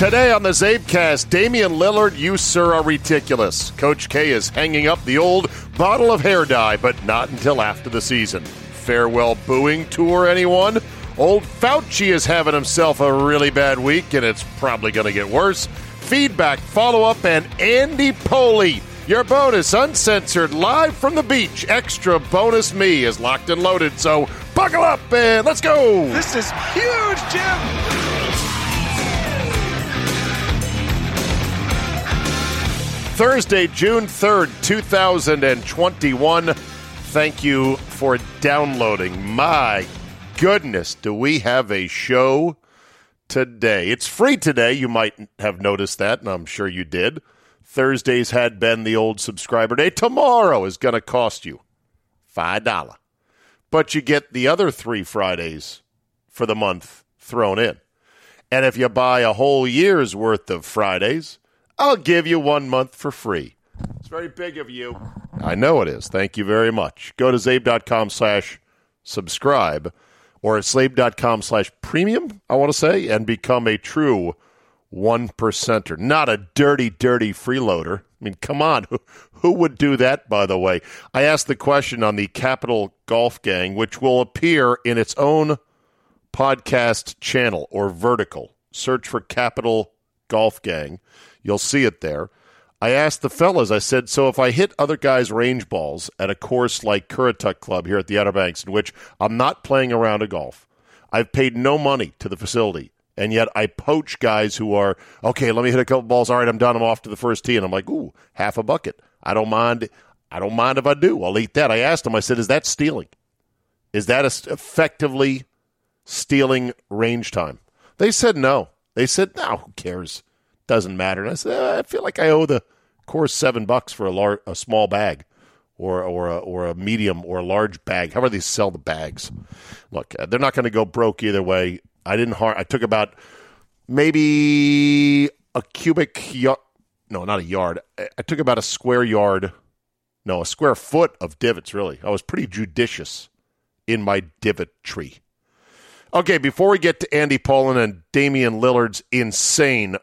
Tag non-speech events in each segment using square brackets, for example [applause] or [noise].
Today on the Czabecast, Damian Lillard, you sir are ridiculous. Coach K is hanging up the old bottle of hair dye, but not until after the season. Farewell booing tour, anyone? Old Fauci is having himself a really bad week, and it's probably going to get worse. Feedback, follow up, and Andy Pollin. Your bonus, uncensored, live from the beach. Extra bonus me is locked and loaded, so buckle up and let's go. This is huge, Jim. Thursday, June 3rd, 2021. Thank you for downloading. My goodness, do we have a show today? It's free today. You might have noticed that, and I'm sure you did. Thursdays had been the old subscriber day. Tomorrow is going to cost you $5. But you get the other three Fridays for the month thrown in. And if you buy a whole year's worth of Fridays, I'll give you one month for free. It's very big of you. I know it is. Thank you very much. Go to czabe.com slash subscribe or at slash premium, I want to say, and become a true one percenter. Not a dirty, dirty freeloader. I mean, come on. [laughs] Who, who would do that, by the way? I asked the question on the Capital Golf Gang, which will appear in its own podcast channel or vertical. Search for Capital Golf Gang. You'll see it there. I asked the fellas, I said, so if I hit other guys' range balls at a course like Currituck Club here at the Outer Banks, in which I'm not playing around a golf, I've paid no money to the facility, and yet I poach guys who are, okay, let me hit a couple balls. All right, I'm done. I'm off to the first tee. And I'm like, ooh, half a bucket. I don't mind. I don't mind if I do. I'll eat that. I asked him, I said, is that stealing? Is that effectively stealing range time? They said no. They said, no, who cares? Doesn't matter. And I said, uh, I feel like I owe the course seven bucks for a large, a small bag, or or a, or a medium or a large bag. How do they sell the bags? Look, uh, they're not going to go broke either way. I didn't. Har- I took about maybe a cubic yard. No, not a yard. I took about a square yard. No, a square foot of divots. Really, I was pretty judicious in my divot tree. Okay, before we get to Andy Pollin and Damian Lillard's insane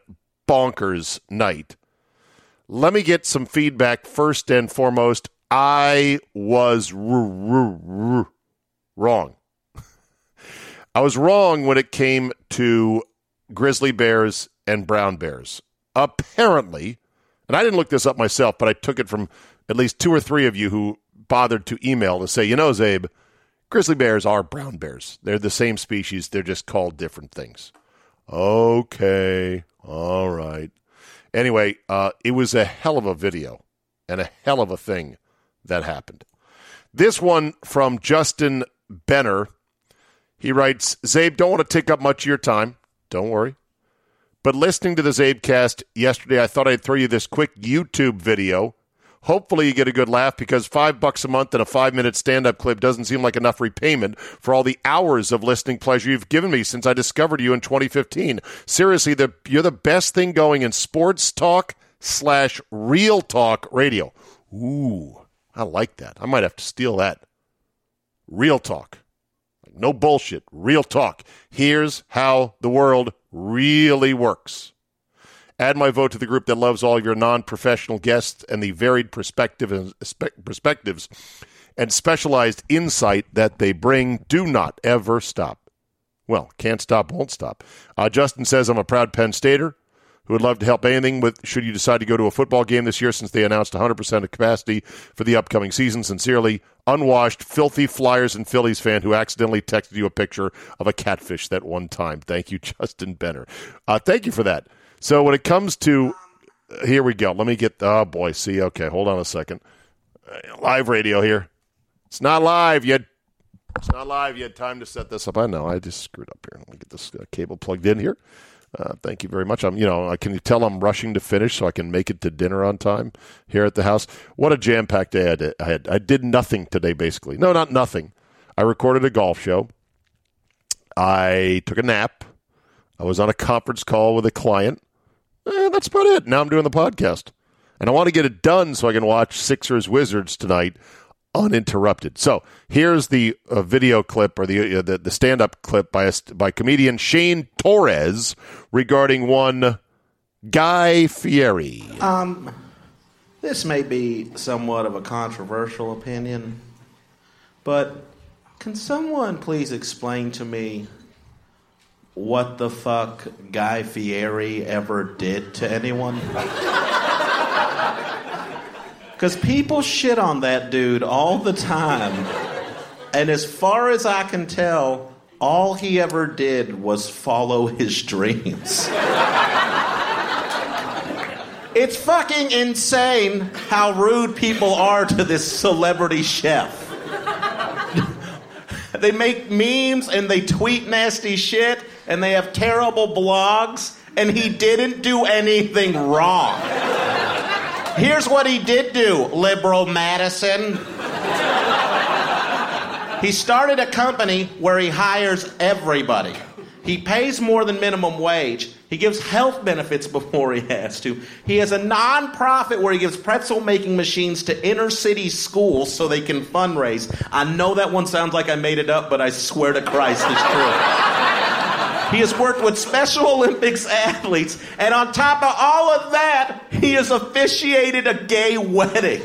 bonkers night. Let me get some feedback first and foremost. I was wrong. [laughs] I was wrong when it came to grizzly bears and brown bears. Apparently, and I didn't look this up myself, but I took it from at least two or three of you who bothered to email to say, you know, Czabe, grizzly bears are brown bears. They're the same species, they're just called different things. Okay. All right. Anyway, uh, it was a hell of a video and a hell of a thing that happened. This one from Justin Benner. He writes, Czabe, don't want to take up much of your time. Don't worry. But listening to the Czabecast yesterday, I thought I'd throw you this quick YouTube video Hopefully, you get a good laugh because five bucks a month and a five minute stand up clip doesn't seem like enough repayment for all the hours of listening pleasure you've given me since I discovered you in 2015. Seriously, the, you're the best thing going in sports talk slash real talk radio. Ooh, I like that. I might have to steal that. Real talk. No bullshit. Real talk. Here's how the world really works. Add my vote to the group that loves all your non professional guests and the varied perspective and perspectives and specialized insight that they bring. Do not ever stop. Well, can't stop, won't stop. Uh, Justin says, I'm a proud Penn Stater who would love to help anything with should you decide to go to a football game this year since they announced 100% of capacity for the upcoming season. Sincerely, unwashed, filthy Flyers and Phillies fan who accidentally texted you a picture of a catfish that one time. Thank you, [laughs] Justin Benner. Uh, thank you for that. So when it comes to, uh, here we go. Let me get, oh boy, see, okay, hold on a second. Uh, live radio here. It's not live yet. It's not live yet. Time to set this up. I know. I just screwed up here. Let me get this uh, cable plugged in here. Uh, thank you very much. I'm, you know, can you tell I'm rushing to finish so I can make it to dinner on time here at the house? What a jam packed day I. I had. I did nothing today, basically. No, not nothing. I recorded a golf show. I took a nap. I was on a conference call with a client. Eh, that's about it. Now I'm doing the podcast, and I want to get it done so I can watch Sixers Wizards tonight uninterrupted. So here's the uh, video clip or the uh, the, the stand up clip by a, by comedian Shane Torres regarding one Guy Fieri. Um, this may be somewhat of a controversial opinion, but can someone please explain to me what the fuck Guy Fieri ever did to anyone? [laughs] Because people shit on that dude all the time. And as far as I can tell, all he ever did was follow his dreams. [laughs] it's fucking insane how rude people are to this celebrity chef. [laughs] they make memes and they tweet nasty shit and they have terrible blogs, and he didn't do anything wrong. Here's what he did do, liberal Madison. He started a company where he hires everybody. He pays more than minimum wage. He gives health benefits before he has to. He has a nonprofit where he gives pretzel making machines to inner city schools so they can fundraise. I know that one sounds like I made it up, but I swear to Christ it's true. He has worked with Special Olympics athletes. And on top of all of that, he has officiated a gay wedding.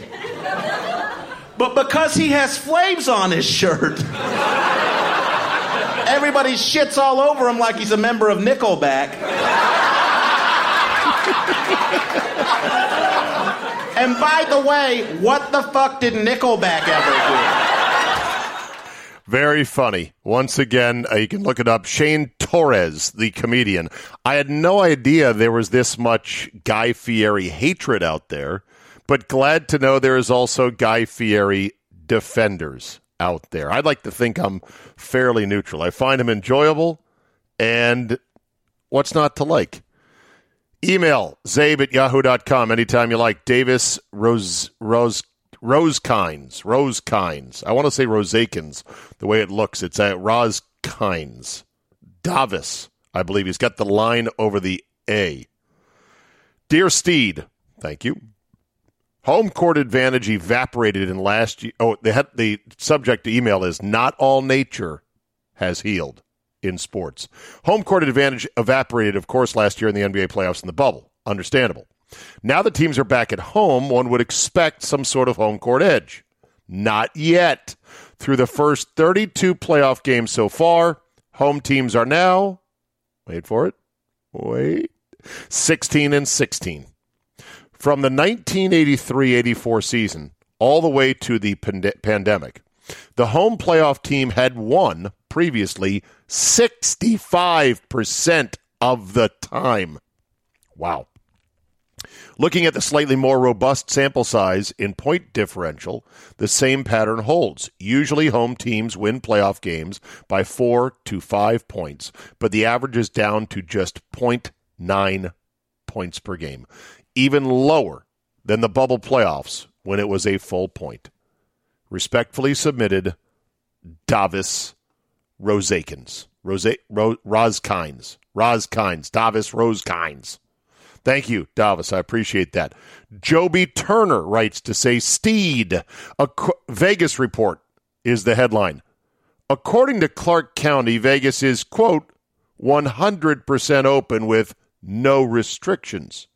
But because he has flames on his shirt, everybody shits all over him like he's a member of Nickelback. and by the way, what the fuck did Nickelback ever do? Very funny. Once again, uh, you can look it up. Shane Torres, the comedian. I had no idea there was this much Guy Fieri hatred out there, but glad to know there is also Guy Fieri defenders out there. I'd like to think I'm fairly neutral. I find him enjoyable, and what's not to like? Email czabe at yahoo.com anytime you like. Davis Rose, Rose Rosekines. Rosekines. I want to say Rosekins, the way it looks. It's at Roskines. Davis, I believe. He's got the line over the A. Dear Steed, thank you. Home court advantage evaporated in last year. Oh, the, the subject email is not all nature has healed in sports. Home court advantage evaporated, of course, last year in the NBA playoffs in the bubble. Understandable. Now the teams are back at home, one would expect some sort of home court edge. Not yet. Through the first 32 playoff games so far, home teams are now, wait for it, wait, 16 and 16. From the 1983 84 season all the way to the pand- pandemic, the home playoff team had won previously 65% of the time. Wow. Looking at the slightly more robust sample size in point differential, the same pattern holds. Usually, home teams win playoff games by four to five points, but the average is down to just 0.9 points per game, even lower than the bubble playoffs when it was a full point. Respectfully submitted, Davis Rosekins. Rose, Ro, Roskines. Roskines. Davis Roskines. Thank you, Davis. I appreciate that. Joby Turner writes to say Steed. A Vegas report is the headline. According to Clark County, Vegas is, quote, 100% open with no restrictions.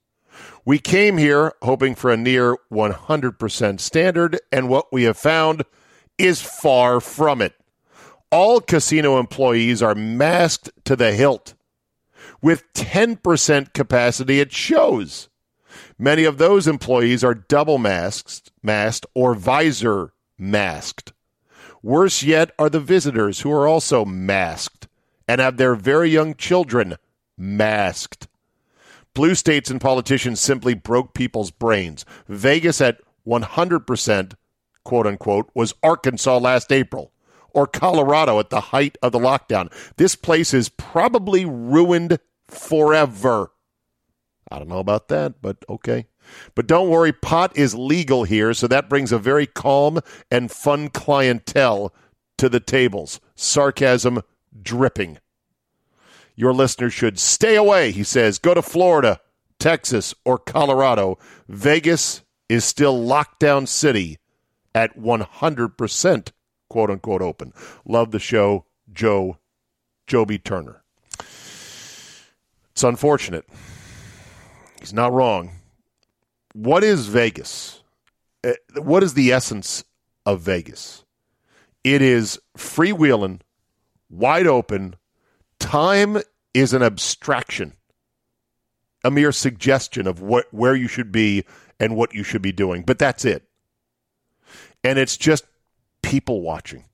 We came here hoping for a near 100% standard, and what we have found is far from it. All casino employees are masked to the hilt with 10% capacity at shows. Many of those employees are double masked, masked or visor masked. Worse yet are the visitors who are also masked and have their very young children masked. Blue states and politicians simply broke people's brains. Vegas at 100%, quote unquote, was Arkansas last April or Colorado at the height of the lockdown. This place is probably ruined forever. I don't know about that, but okay. But don't worry, pot is legal here, so that brings a very calm and fun clientele to the tables. Sarcasm dripping. Your listeners should stay away, he says. Go to Florida, Texas, or Colorado. Vegas is still lockdown city at 100% quote unquote open. Love the show, Joe, Joby Turner. It's unfortunate. He's not wrong. What is Vegas? Uh, what is the essence of Vegas? It is freewheeling, wide open. Time is an abstraction, a mere suggestion of what where you should be and what you should be doing. But that's it. And it's just people watching.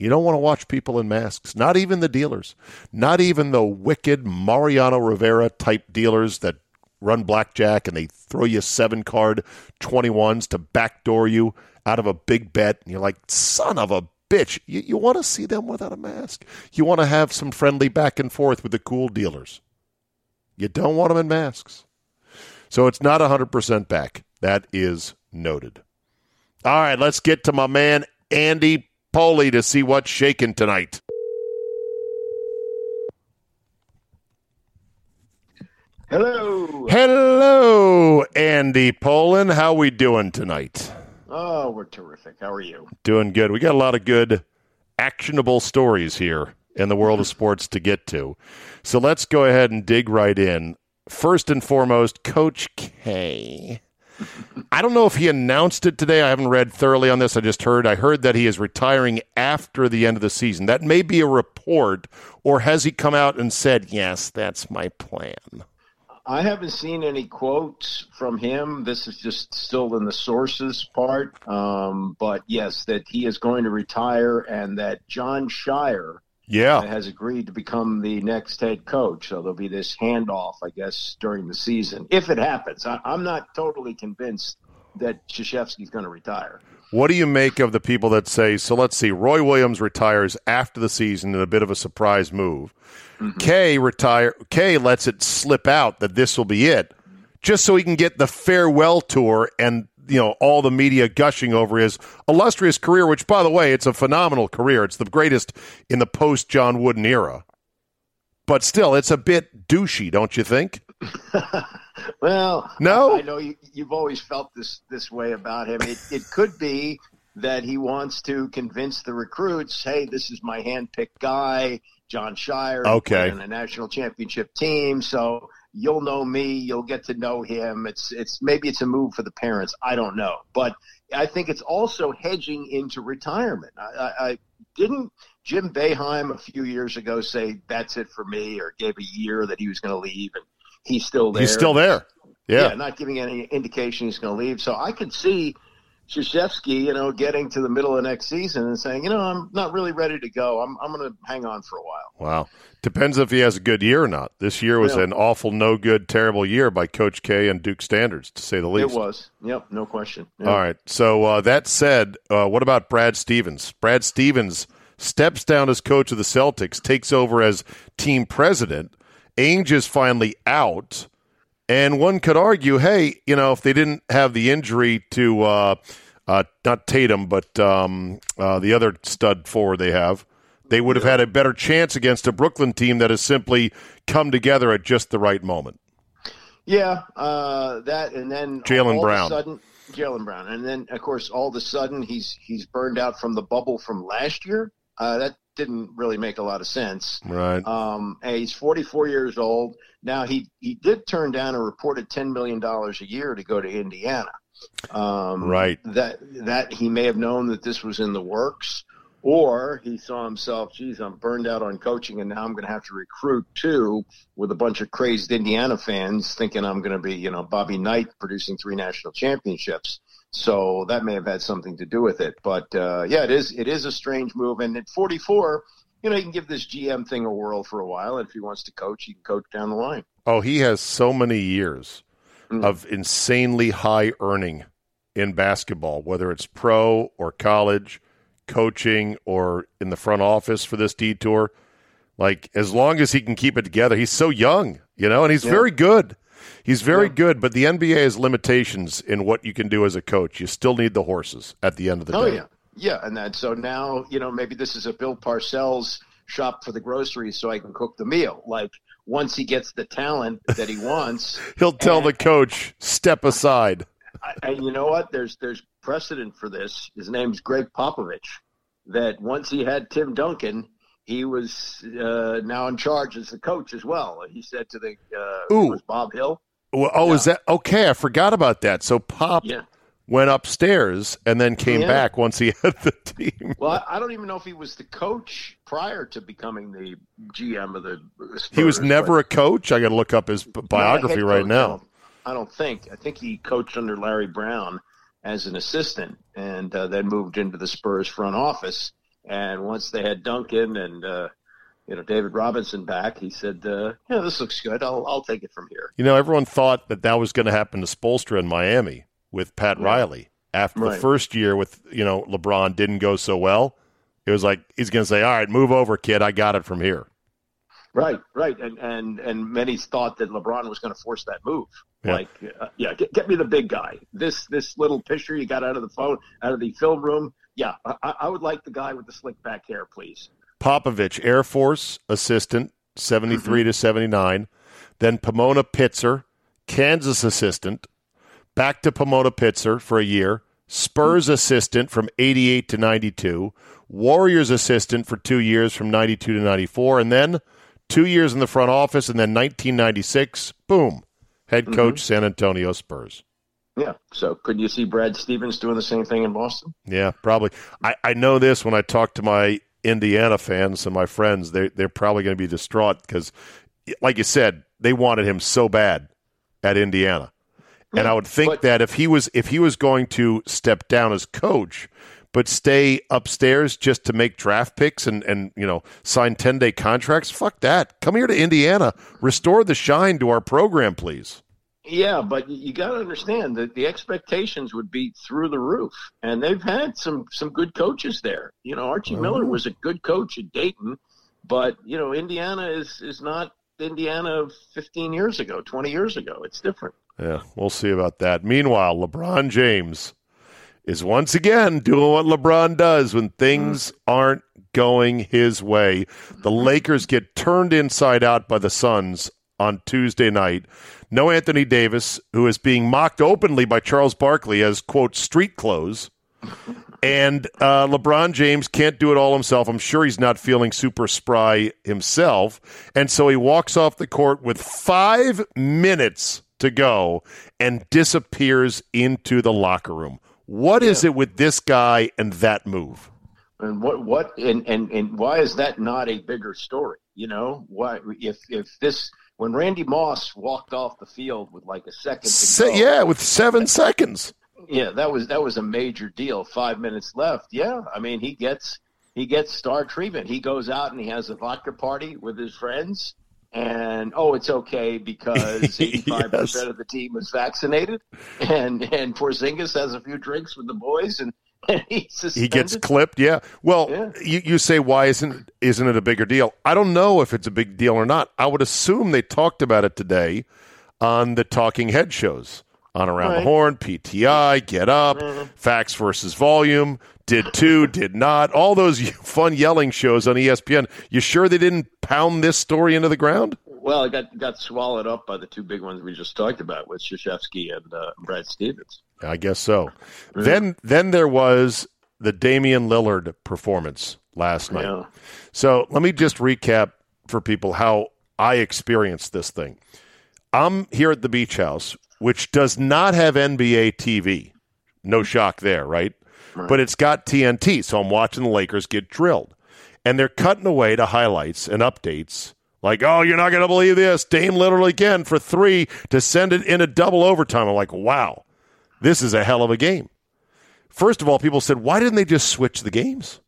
You don't want to watch people in masks, not even the dealers, not even the wicked Mariano Rivera type dealers that run blackjack and they throw you seven card 21s to backdoor you out of a big bet. And you're like, son of a bitch. You, you want to see them without a mask. You want to have some friendly back and forth with the cool dealers. You don't want them in masks. So it's not 100% back. That is noted. All right, let's get to my man, Andy Pollin to see what's shaking tonight. Hello. Hello, Andy Pollin. How we doing tonight? Oh, we're terrific. How are you? Doing good. We got a lot of good actionable stories here in the world of mm-hmm. sports to get to. So let's go ahead and dig right in. First and foremost, Coach K [laughs] I don't know if he announced it today. I haven't read thoroughly on this. I just heard. I heard that he is retiring after the end of the season. That may be a report, or has he come out and said, "Yes, that's my plan"? I haven't seen any quotes from him. This is just still in the sources part. Um, but yes, that he is going to retire, and that Jon Scheyer yeah. has agreed to become the next head coach. So there'll be this handoff, I guess, during the season if it happens. I, am not totally convinced that Krzyzewski's going to retire. What do you make of the people that say, so let's see, Roy Williams retires after the season in a bit of a surprise move. Mm-hmm. Kay retire Kay lets it slip out that this will be it, just so he can get the farewell tour and you know all the media gushing over his illustrious career, which, by the way, it's a phenomenal career. It's the greatest in the post John Wooden era. But still, it's a bit douchey, don't you think? [laughs] well, no, I know you, have always felt this this way about him. It, it could be that he wants to convince the recruits, "Hey, this is my handpicked guy, Jon Scheyer, okay, in a national championship team." So you'll know me, you'll get to know him. It's it's maybe it's a move for the parents. I don't know, but I think it's also hedging into retirement. I, I, I didn't Jim Boeheim a few years ago say that's it for me, or gave a year that he was going to leave, and he's still there. He's still there. Yeah, yeah not giving any indication he's going to leave. So I could see Krzyzewski, you know, getting to the middle of next season and saying, you know, I'm not really ready to go. I'm, I'm going to hang on for a while. Wow. Depends if he has a good year or not. This year was yeah. an awful, no good, terrible year by Coach K and Duke standards, to say the least. It was. Yep, no question. Yep. All right. So uh, that said, uh, what about Brad Stevens? Brad Stevens steps down as coach of the Celtics, takes over as team president. Ainge is finally out. And one could argue, hey, you know, if they didn't have the injury to uh, uh, not Tatum, but um, uh, the other stud forward they have, they would have had a better chance against a Brooklyn team that has simply come together at just the right moment. Yeah, uh, that and then Jaylen Brown. Sudden, Jaylen Brown, and then of course all of a sudden he's he's burned out from the bubble from last year. Uh, that didn't really make a lot of sense. Right. Um, he's 44 years old now. He he did turn down a reported 10 million dollars a year to go to Indiana. Um, right. That that he may have known that this was in the works. or he saw himself, geez, I'm burned out on coaching, and now I'm going to have to recruit too with a bunch of crazed Indiana fans thinking I'm going to be, you know, Bobby Knight producing three national championships. So that may have had something to do with it. But uh, yeah, it is it is a strange move. And at 44, you know, he can give this GM thing a whirl for a while. And if he wants to coach, he can coach down the line. Oh, he has so many years mm. of insanely high earning in basketball, whether it's pro or college coaching or in the front office for this detour. Like as long as he can keep it together, he's so young, you know, and he's yeah. very good. He's very yeah. good, but the NBA has limitations in what you can do as a coach. You still need the horses at the end of the oh, day. yeah. Yeah, and that so now, you know, maybe this is a Bill Parcells shop for the groceries so I can cook the meal. Like once he gets the talent that he wants, [laughs] he'll tell and, the coach, "Step aside." And you know what? There's there's precedent for this. His name's Gregg Popovich. That once he had Tim Duncan, he was uh, now in charge as the coach as well. He said to the uh, Ooh. was Bob Hill. Well, oh, yeah. is that okay? I forgot about that. So Pop yeah. went upstairs and then came yeah. back once he [laughs] had the team. Well, I don't even know if he was the coach prior to becoming the GM of the. Spurs, he was never a coach. I got to look up his biography right now. I don't think. I think he coached under Larry Brown as an assistant, and uh, then moved into the Spurs front office. And once they had Duncan and uh, you know David Robinson back, he said, uh, "Yeah, this looks good. I'll I'll take it from here." You know, everyone thought that that was going to happen to Spoelstra in Miami with Pat yeah. Riley after right. the first year with you know LeBron didn't go so well. It was like he's going to say, "All right, move over, kid. I got it from here." Right, right, and and and many thought that LeBron was going to force that move. Yeah. Like, uh, yeah, get, get me the big guy. This this little picture you got out of the phone, out of the film room. Yeah, I, I would like the guy with the slick back hair, please. Popovich, Air Force assistant, seventy three mm mm-hmm. to seventy nine. Then Pomona Pitzer, Kansas assistant, back to Pomona Pitzer for a year. Spurs mm assistant from 88 to 92, Warriors assistant for two years from 92 to 94, and then two years in the front office, and then 1996, boom, head mm-hmm. coach mm-hmm. San Antonio Spurs. Yeah. So could you see Brad Stevens doing the same thing in Boston? Yeah, probably. I, I know this when I talk to my Indiana fans and my friends. They they're probably going to be distraught because, like you said, they wanted him so bad at Indiana, and I would think but, that if he was if he was going to step down as coach, but stay upstairs just to make draft picks and, and you know sign 10 day contracts fuck that come here to indiana restore the shine to our program please yeah but you got to understand that the expectations would be through the roof and they've had some some good coaches there you know archie oh. miller was a good coach at dayton but you know indiana is is not indiana 15 years ago 20 years ago it's different yeah we'll see about that meanwhile lebron james is once again doing what LeBron does when things aren't going his way. The Lakers get turned inside out by the Suns on Tuesday night. No Anthony Davis, who is being mocked openly by Charles Barkley as, quote, street clothes. And uh, LeBron James can't do it all himself. I'm sure he's not feeling super spry himself. And so he walks off the court with five minutes to go and disappears into the locker room. What yeah. is it with this guy and that move? And what what and, and and why is that not a bigger story? You know, why if if this when Randy Moss walked off the field with like a second to go, yeah, with seven [laughs] seconds. Yeah, that was that was a major deal. Five minutes left. Yeah, I mean he gets he gets star treatment. He goes out and he has a vodka party with his friends and oh, it's okay because [laughs] eighty five percent of the team is vaccinated, and and Porzingis has a few drinks with the boys, and [laughs] he gets clipped. Yeah. Well, yeah. You, you say why isn't isn't it a bigger deal? I don't know if it's a big deal or not. I would assume they talked about it today on the Talking Head shows on Around right. the Horn, PTI, Get Up, mm-hmm. Facts versus Volume, Did Two, Did Not, all those [laughs] fun yelling shows on ESPN. You sure they didn't pound this story into the ground? Well, it got got swallowed up by the two big ones we just talked about with Krzyzewski and uh, Brad Stevens. I guess so. Then then there was the Damian Lillard performance last night. Yeah. So let me just recap for people how I experienced this thing. I'm here at the beach house which does not have NBA TV. No shock there, right? right. but it's got TNT. So I'm watching the Lakers get drilled. And they're cutting away to highlights and updates. Like, oh, you're not going to believe this. Dame literally again for three to send it in a double overtime. I'm like, wow, this is a hell of a game. First of all, people said, why didn't they just switch the games?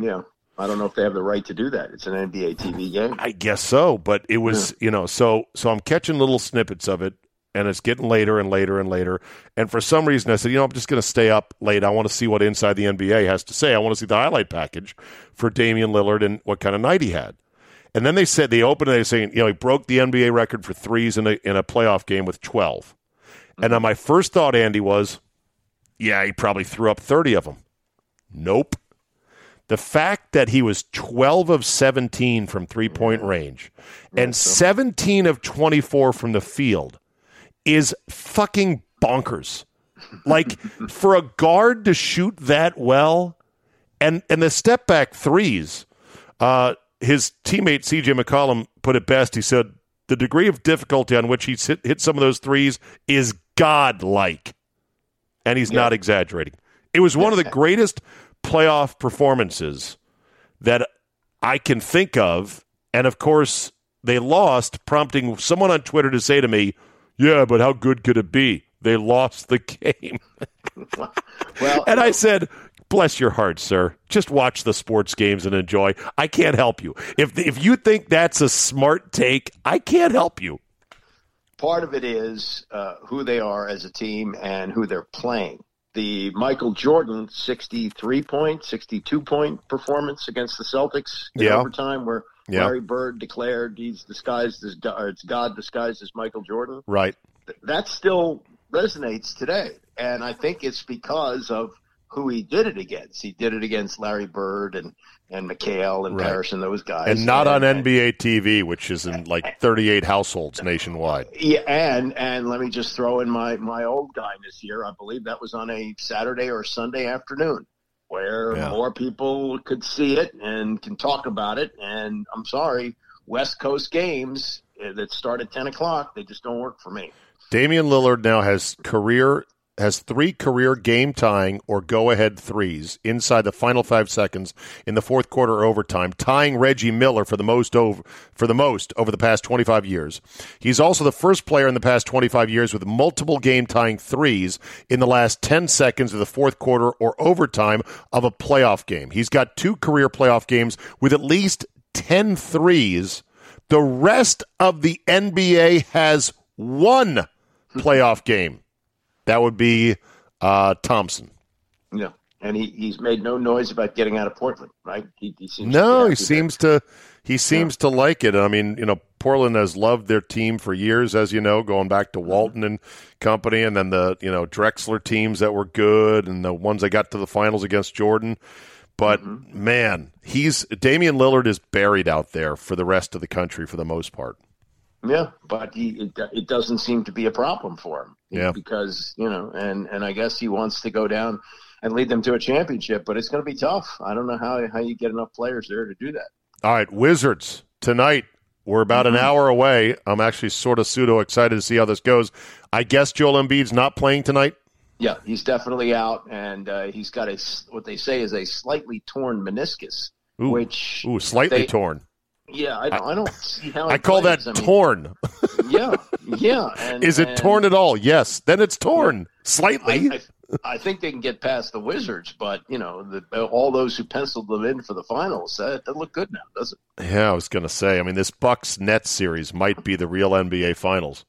Yeah. I don't know if they have the right to do that. It's an NBA TV game. I guess so, but it was, yeah. you know, so so I'm catching little snippets of it and it's getting later and later and later. And for some reason I said, you know, I'm just going to stay up late. I want to see what Inside the NBA has to say. I want to see the highlight package for Damian Lillard and what kind of night he had. And then they said they opened it. They saying, you know, he broke the NBA record for threes in a in a playoff game with 12. And then my first thought, Andy, was, yeah, he probably threw up 30 of them. Nope. The fact that he was 12 of 17 from three point range and 17 of 24 from the field is fucking bonkers. Like [laughs] for a guard to shoot that well, and and the step back threes, uh, his teammate CJ McCollum put it best. He said the degree of difficulty on which he hit, hit some of those threes is godlike, and he's yeah. not exaggerating. It was one of the [laughs] greatest playoff performances that I can think of. And of course, they lost, prompting someone on Twitter to say to me, Yeah, but how good could it be? They lost the game. [laughs] well, and I said, Bless your heart, sir. Just watch the sports games and enjoy. I can't help you. If if you think that's a smart take, I can't help you. Part of it is uh, who they are as a team and who they're playing the Michael Jordan 63 point, 62 point performance against the Celtics in yeah. overtime, where yeah. Larry Bird declared he's disguised as it's God disguised as Michael Jordan. Right. That still resonates today, and I think it's because of who he did it against. He did it against Larry Bird and and McHale and right. Parrish and those guys, and not and, on NBA TV, which is in like 38 households nationwide. Yeah, and and let me just throw in my my old guy this year. I believe that was on a Saturday or Sunday afternoon, where yeah. more people could see it and can talk about it. And I'm sorry, West Coast games eh, that start at 10 o'clock, they just don't work for me. Damian Lillard now has career has three career game tying or go ahead threes inside the final five seconds in the fourth quarter overtime, tying Reggie Miller for the most over for the most over the past 25 years. He's also the first player in the past 25 years with multiple game tying threes in the last 10 seconds of the fourth quarter or overtime of a playoff game. He's got two career playoff games with at least 10 threes. The rest of the NBA has one playoff game. That would be uh, Thompson. Yeah, and he, he's made no noise about getting out of Portland, right? He, he seems no, he seems there. to he seems yeah. to like it. I mean, you know, Portland has loved their team for years, as you know, going back to. Walton and company, and then the you know Drexler teams that were good, and the ones that got to the finals against Jordan. But mm-hmm. man, he's Damian Lillard is buried out there for the rest of the country for the most part. Yeah, but he, it, it doesn't seem to be a problem for him. Yeah, because you know, and and I guess he wants to go down and lead them to a championship, but it's going to be tough. I don't know how how you get enough players there to do that. All right, Wizards tonight. We're about mm-hmm. an hour away. I'm actually sort of pseudo excited to see how this goes. I guess Joel Embiid's not playing tonight. Yeah, he's definitely out, and uh, he's got a what they say is a slightly torn meniscus, ooh, which ooh, slightly they, torn. Yeah, I don't, I don't see how. I call plays. that I mean, torn. yeah, yeah. And, Is it and, torn at all? Yes. Then it's torn yeah, slightly. I, I, I, think they can get past the Wizards, but you know, the, all those who penciled them in for the finals, uh, that, that look good now, does it? Yeah, I was going to say. I mean, this Bucks Nets series might be the real NBA Finals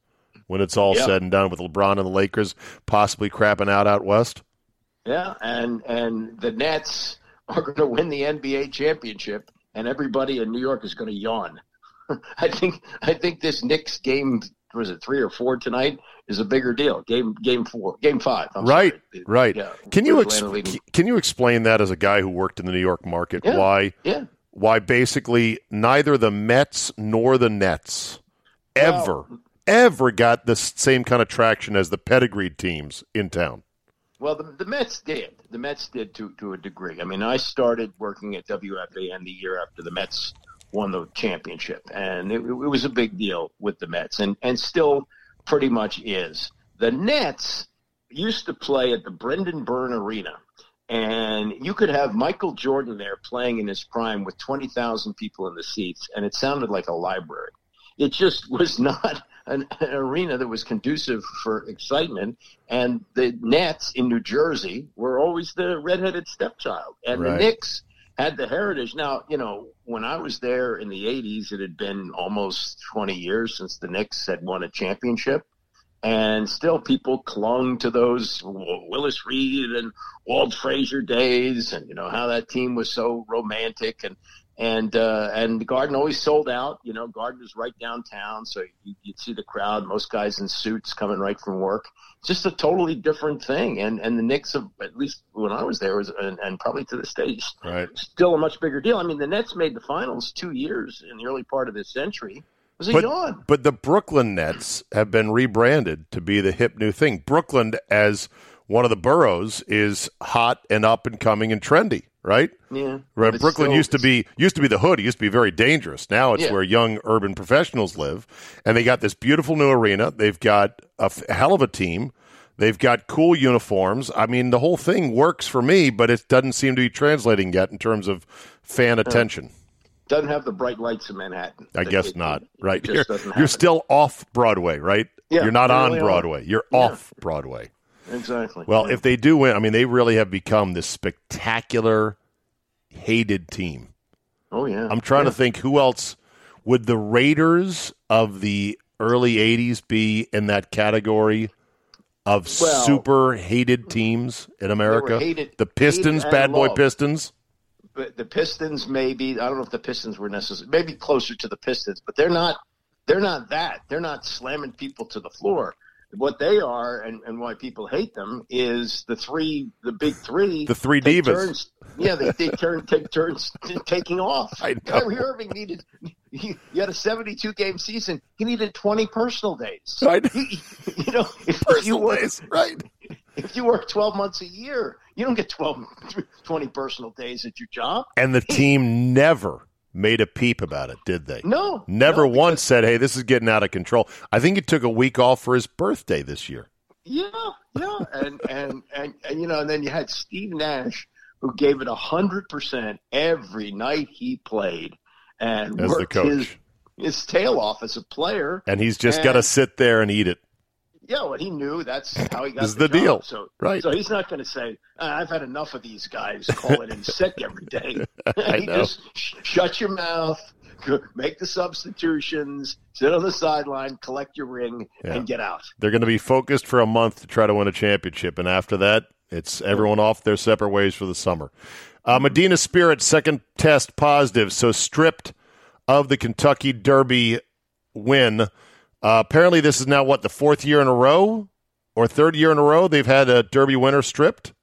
when it's all yeah. said and done with LeBron and the Lakers possibly crapping out out west. Yeah, and and the Nets are going to win the NBA championship and everybody in New York is going to yawn. [laughs] I think I think this Knicks game was it three or four tonight is a bigger deal. Game game four, game 5 I'm right, sorry. right. Yeah, can you can you explain that as a guy who worked in the New York market? Yeah, why? Yeah. Why basically neither the Mets nor the Nets ever well, ever got the same kind of traction as the pedigreed teams in town. Well, the, the Mets did. The Mets did to to a degree. I mean, I started working at WFAN the year after the Mets won the championship, and it, it was a big deal with the Mets, and and still pretty much is. The Nets used to play at the Brendan Byrne Arena, and you could have Michael Jordan there playing in his prime with 20,000 people in the seats, and it sounded like a library. It just was [laughs] not an, an, arena that was conducive for excitement. And the Nets in New Jersey were always the redheaded stepchild, and right. the Knicks had the heritage. Now, you know, when I was there in the 80s, it had been almost 20 years since the Knicks had won a championship and still people clung to those Willis Reed and Walt Frazier days, and you know how that team was so romantic, and and uh, and the Garden always sold out. You know, Garden was right downtown, so you, would see the crowd, most guys in suits coming right from work. just a totally different thing, and and the Knicks, have, at least when I was there, was and, and probably to this day, right. still a much bigger deal. I mean, the Nets made the finals two years in the early part of this century was a but, yawn. But the Brooklyn Nets have been rebranded to be the hip new thing. Brooklyn, as one of the boroughs, is hot and up and coming and trendy, right? Yeah. Right. Brooklyn still, used to be used to be the hood. It used to be very dangerous. Now it's yeah. where young urban professionals live, and they got this beautiful new arena. They've got a hell of a team. They've got cool uniforms. I mean, the whole thing works for me, but it doesn't seem to be translating yet in terms of fan uh, attention doesn't have the bright lights of Manhattan. I guess it, not. It, right. It [laughs] you're, you're still off Broadway, right? Yeah, you're not on Broadway. You're yeah. off Broadway. Exactly. Well, if they do win, I mean, they really have become this spectacular, hated team. Oh yeah. I'm trying yeah. to think who else would the Raiders of the early '80s be in that category of well, super hated teams in America? Hated, the Pistons, bad boy loved. Pistons the Pistons maybe I don't know if the Pistons were necessary maybe closer to the Pistons, but they're not they're not that. They're not slamming people to the floor. What they are and, and why people hate them is the three the big three The three divas. Turns, yeah, they, they turn take turns [laughs] taking off. I know. Kyrie Irving needed he, he, had a 72 game season. He needed 20 personal days. Right. He, you know, [laughs] if personal you work, days, right. If you work 12 months a year, you don't get 12, 20 personal days at your job. And the team never made a peep about it, did they? No. Never no, once said, hey, this is getting out of control. I think he took a week off for his birthday this year. Yeah, yeah. and, and, and, and, you know, and then you had Steve Nash, who gave it 100% every night he played and as worked the coach. His, his tail off as a player. And he's just got to sit there and eat it. Yeah, well, he knew that's [laughs] how he got this the, the deal. So, right. So he's not going to say, "I've had enough of these guys calling in sick every day." [laughs] [laughs] He know. just sh- shut your mouth, make the substitutions, sit on the sideline, collect your ring, Yeah. and get out. They're going to be focused for a month to try to win a championship, and after that, it's everyone off their separate ways for the summer. Uh, Medina Spirit second test positive, so stripped of the Kentucky Derby win. Uh, apparently, this is now what the fourth year in a row or third year in a row they've had a Derby winner stripped.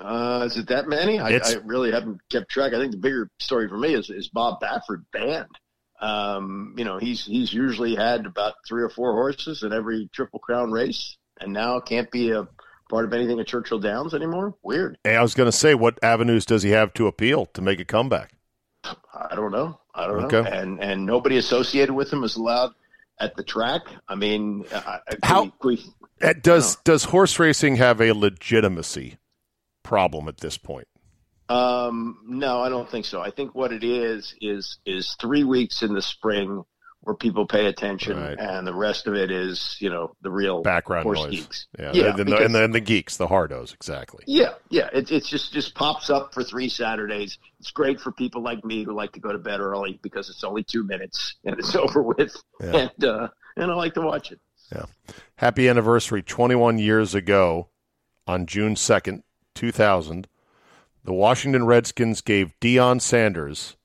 Uh, is it that many? I, I really haven't kept track. I think the bigger story for me is, is Bob Baffert banned. Um, you know, he's he's usually had about three or four horses in every Triple Crown race, and now can't be a part of anything at Churchill Downs anymore. Weird. Hey, I was going to say, what avenues does he have to appeal to make a comeback? I don't know. I don't Okay. know. And and nobody associated with him is allowed at the track. I mean, I, I- How- we- we- Uh, Does does horse racing have a legitimacy problem at this point? Um, no, I don't think so. I think what it is is is three weeks in the spring where people pay attention, Right. and the rest of it is you know the real Background noise. geeks. Yeah, yeah, and, because- and, the, and the geeks, the hardos, exactly. yeah, yeah. It it's just just pops up for three Saturdays. It's great for people like me who like to go to bed early because it's only two minutes and it's [laughs] over with, Yeah. and uh, and I like to watch it. Yeah. Happy anniversary! Twenty one years ago, on June second, two thousand, the Washington Redskins gave Deion Sanders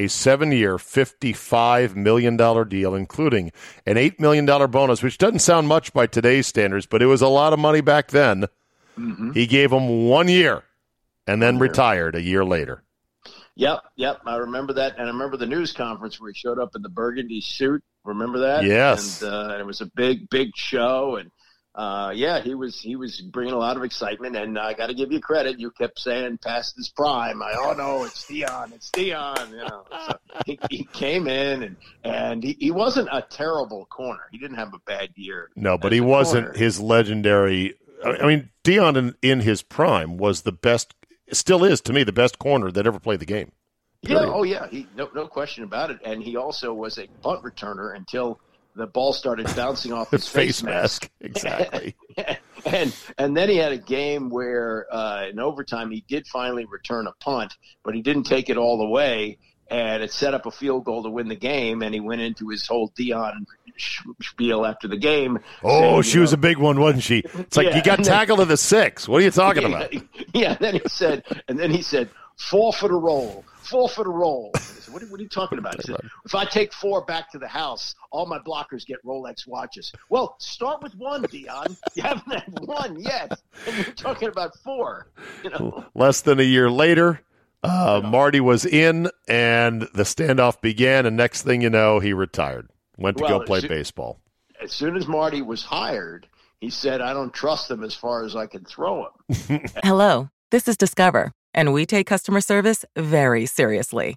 a seven year, $55 million deal, including an $8 million bonus, which doesn't sound much by today's standards, but it was a lot of money back then. Mm-hmm. He gave him one year and then One year. retired a year later. Yep, yep. I remember that, and I remember the news conference where he showed up in the burgundy suit. Remember that? Yes. And, uh, and it was a big, big show, and uh, yeah, he was he was bringing a lot of excitement. And I got to give you credit. You kept saying past his prime. I oh no, it's Deion, it's Deion. You know, so [laughs] he, he came in and and he, he wasn't a terrible corner. He didn't have a bad year. No, but he wasn't corner. his legendary I mean, Deion in, in his prime was the best, still is to me the best corner that ever played the game. Period. Yeah, oh yeah, he, no no question about it. And he also was a punt returner until the ball started bouncing off his face, face mask. Exactly. [laughs] and and then he had a game where uh, in overtime he did finally return a punt, but he didn't take it all the way, and it set up a field goal to win the game. And he went into his whole Deion spiel after the game. Oh, saying, she know, was a big one, wasn't she? It's like yeah, you got tackled to the six. What are you talking yeah, about? [laughs] Yeah. Then he said, and then he said, four for the roll four for the roll. Said, what, are, what, are, you talking about? He said, if I take four back to the house, all my blockers get Rolex watches. Well, start with one, Deion. [laughs] You haven't had one yet, and you're talking about four. You know, less than a year later. Uh, Marty was in, and the standoff began. And next thing you know, he retired. Went to well, go play soon, baseball. As soon as Marty was hired, he said, "I don't trust them as far as I can throw him." [laughs] Hello, this is Discover and we take customer service very seriously.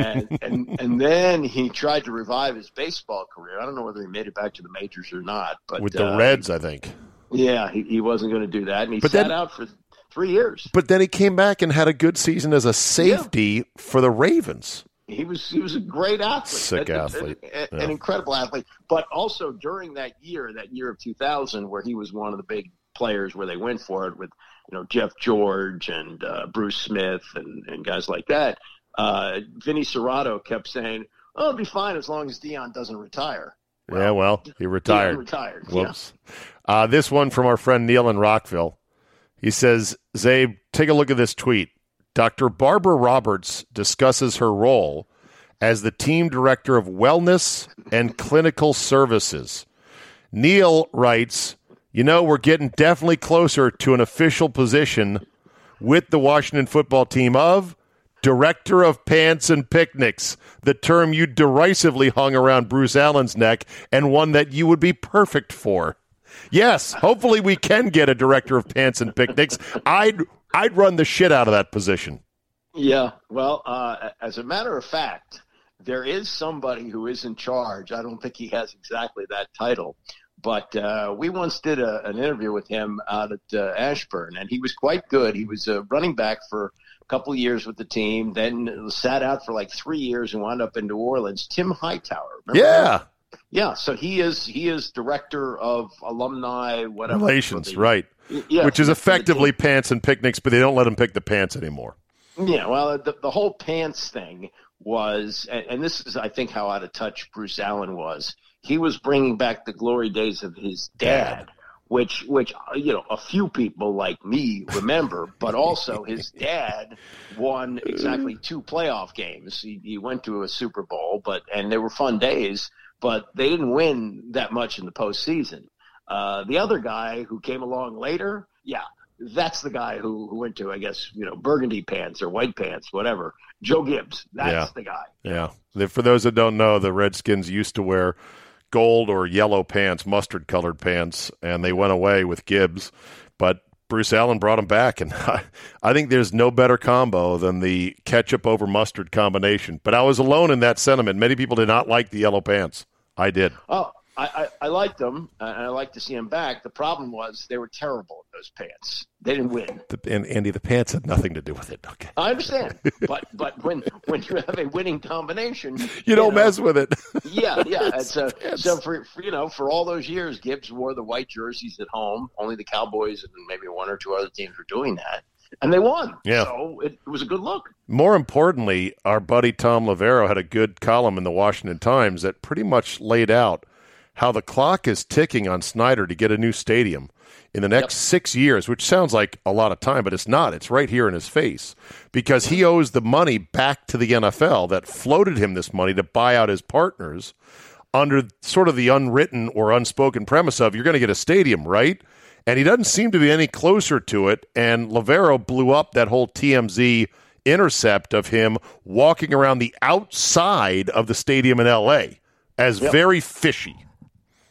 and, and and then he tried to revive his baseball career. I don't know whether he made it back to the majors or not, but with the uh, Reds, I think. Yeah, he, he wasn't going to do that, and he but sat then, out for three years. But then he came back and had a good season as a safety yeah. for the Ravens. He was he was a great athlete, sick an, athlete, an, yeah. an incredible athlete. But also during that year, that year of 2000, where he was one of the big players, where they went for it with you know Jeff George and uh, Bruce Smith and, and guys like that uh, Vinny Cerrato kept saying, "Oh, it'll be fine as long as Deion doesn't retire." Well, yeah, well, he retired. retired. Whoops. Yeah. Uh, this one from our friend Neil in Rockville. He says, "Czabe, take a look at this tweet. Dr. Barbara Roberts discusses her role as the team director of wellness and clinical services. Neil writes, You know, we're getting definitely closer to an official position with the Washington football team of Director of Pants and Picnics, the term you derisively hung around Bruce Allen's neck and one that you would be perfect for. Yes, hopefully we can get a director of pants and picnics. I'd I'd run the shit out of that position. Yeah, well, uh, as a matter of fact, there is somebody who is in charge. I don't think he has exactly that title, but uh, we once did a, an interview with him out at uh, Ashburn, and he was quite good. He was a running back for couple years with the team, then sat out for like three years and wound up in New Orleans. Tim Hightower, yeah, him? yeah. So he is he is director of alumni whatever relations, right? Yeah, which is effectively pants and picnics, but they don't let him pick the pants anymore. Yeah, well, the, the whole pants thing was, and, and this is, I think, how out of touch Bruce Allen was. He was bringing back the glory days of his dad. Which which you know a few people like me remember, but also his [laughs] dad won exactly two playoff games. He, he went to a Super Bowl, but and they were fun days, but they didn't win that much in the postseason. Uh, the other guy who came along later, yeah, that's the guy who, who went to, I guess, you know, burgundy pants or white pants, whatever. Joe Gibbs, that's yeah. the guy. Yeah. For those that don't know, the Redskins used to wear gold or yellow pants, mustard colored pants, and they went away with Gibbs. But Bruce Allen brought him back, and [laughs] I, I think there's no better combo than the ketchup over mustard combination. But I was alone in that sentiment. Many people did not like the yellow pants. I did. Oh, I, I, I liked them, uh, and I like to see them back. The problem was they were terrible in those pants. They didn't win. The, and Andy, the pants had nothing to do with it. Okay, I understand, but but when when you have a winning combination, you, [laughs] you don't know, mess with it. [laughs] yeah, yeah. so so for, for you know for all those years, Gibbs wore the white jerseys at home. Only the Cowboys and maybe one or two other teams were doing that and they won. Yeah. So it, it, was a good look. More importantly, our buddy Tom Loverro had a good column in the Washington Times that pretty much laid out how the clock is ticking on Snyder to get a new stadium in the next yep. six years, which sounds like a lot of time, but it's not. It's right here in his face because he owes the money back to the NFL that floated him this money to buy out his partners under sort of the unwritten or unspoken premise of you're going to get a stadium, right? And he doesn't seem to be any closer to it. And Loverro blew up that whole TMZ intercept of him walking around the outside of the stadium in LA as yep. very fishy.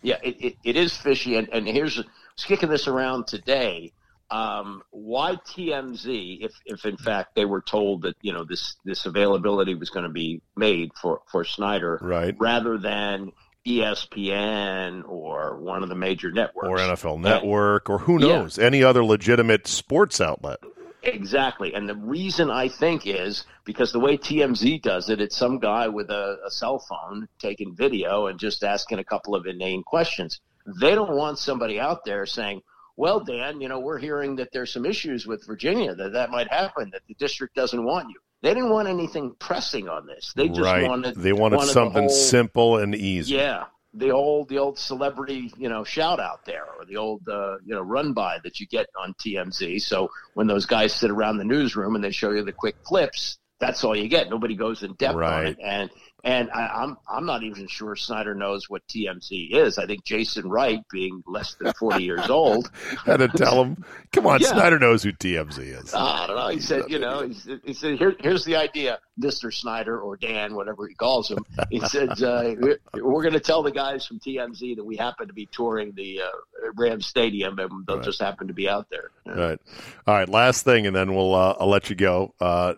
Yeah, it, it, it is fishy. And, and here's kicking this around today. Um, why TMZ, if, if in fact they were told that you know this this availability was going to be made for for Snyder, right, rather than ESPN or one of the major networks or NFL Network and, or who knows yeah. any other legitimate sports outlet. Exactly, and the reason I think is because the way TMZ does it, it's some guy with a, a cell phone taking video and just asking a couple of inane questions. They don't want somebody out there saying, well, Dan, you know, we're hearing that there's some issues with Virginia that that might happen, that the district doesn't want you. They didn't want anything pressing on this. They just right. wanted they wanted, wanted something whole, simple and easy. Yeah, the old the old celebrity you know shout out there or the old uh, you know run by that you get on TMZ. So when those guys sit around the newsroom and they show you the quick clips, that's all you get. Nobody goes in depth right. on it, and and I, am I'm, I'm not even sure Snyder knows what TMZ is. I think Jason Wright, being less than 40 years [laughs] old, had to tell him, "Come on, yeah. Snyder knows who TMZ is." Uh, I don't know. He said, you know, he, he said, Here, "Here's the idea, Mister Snyder or Dan, whatever he calls him." He said, uh, "We're going to tell the guys from TMZ that we happen to be touring the uh, Rams Stadium, and they'll right. just happen to be out there." Yeah. Right. All right. Last thing, and then we'll uh, I'll let you go. Uh,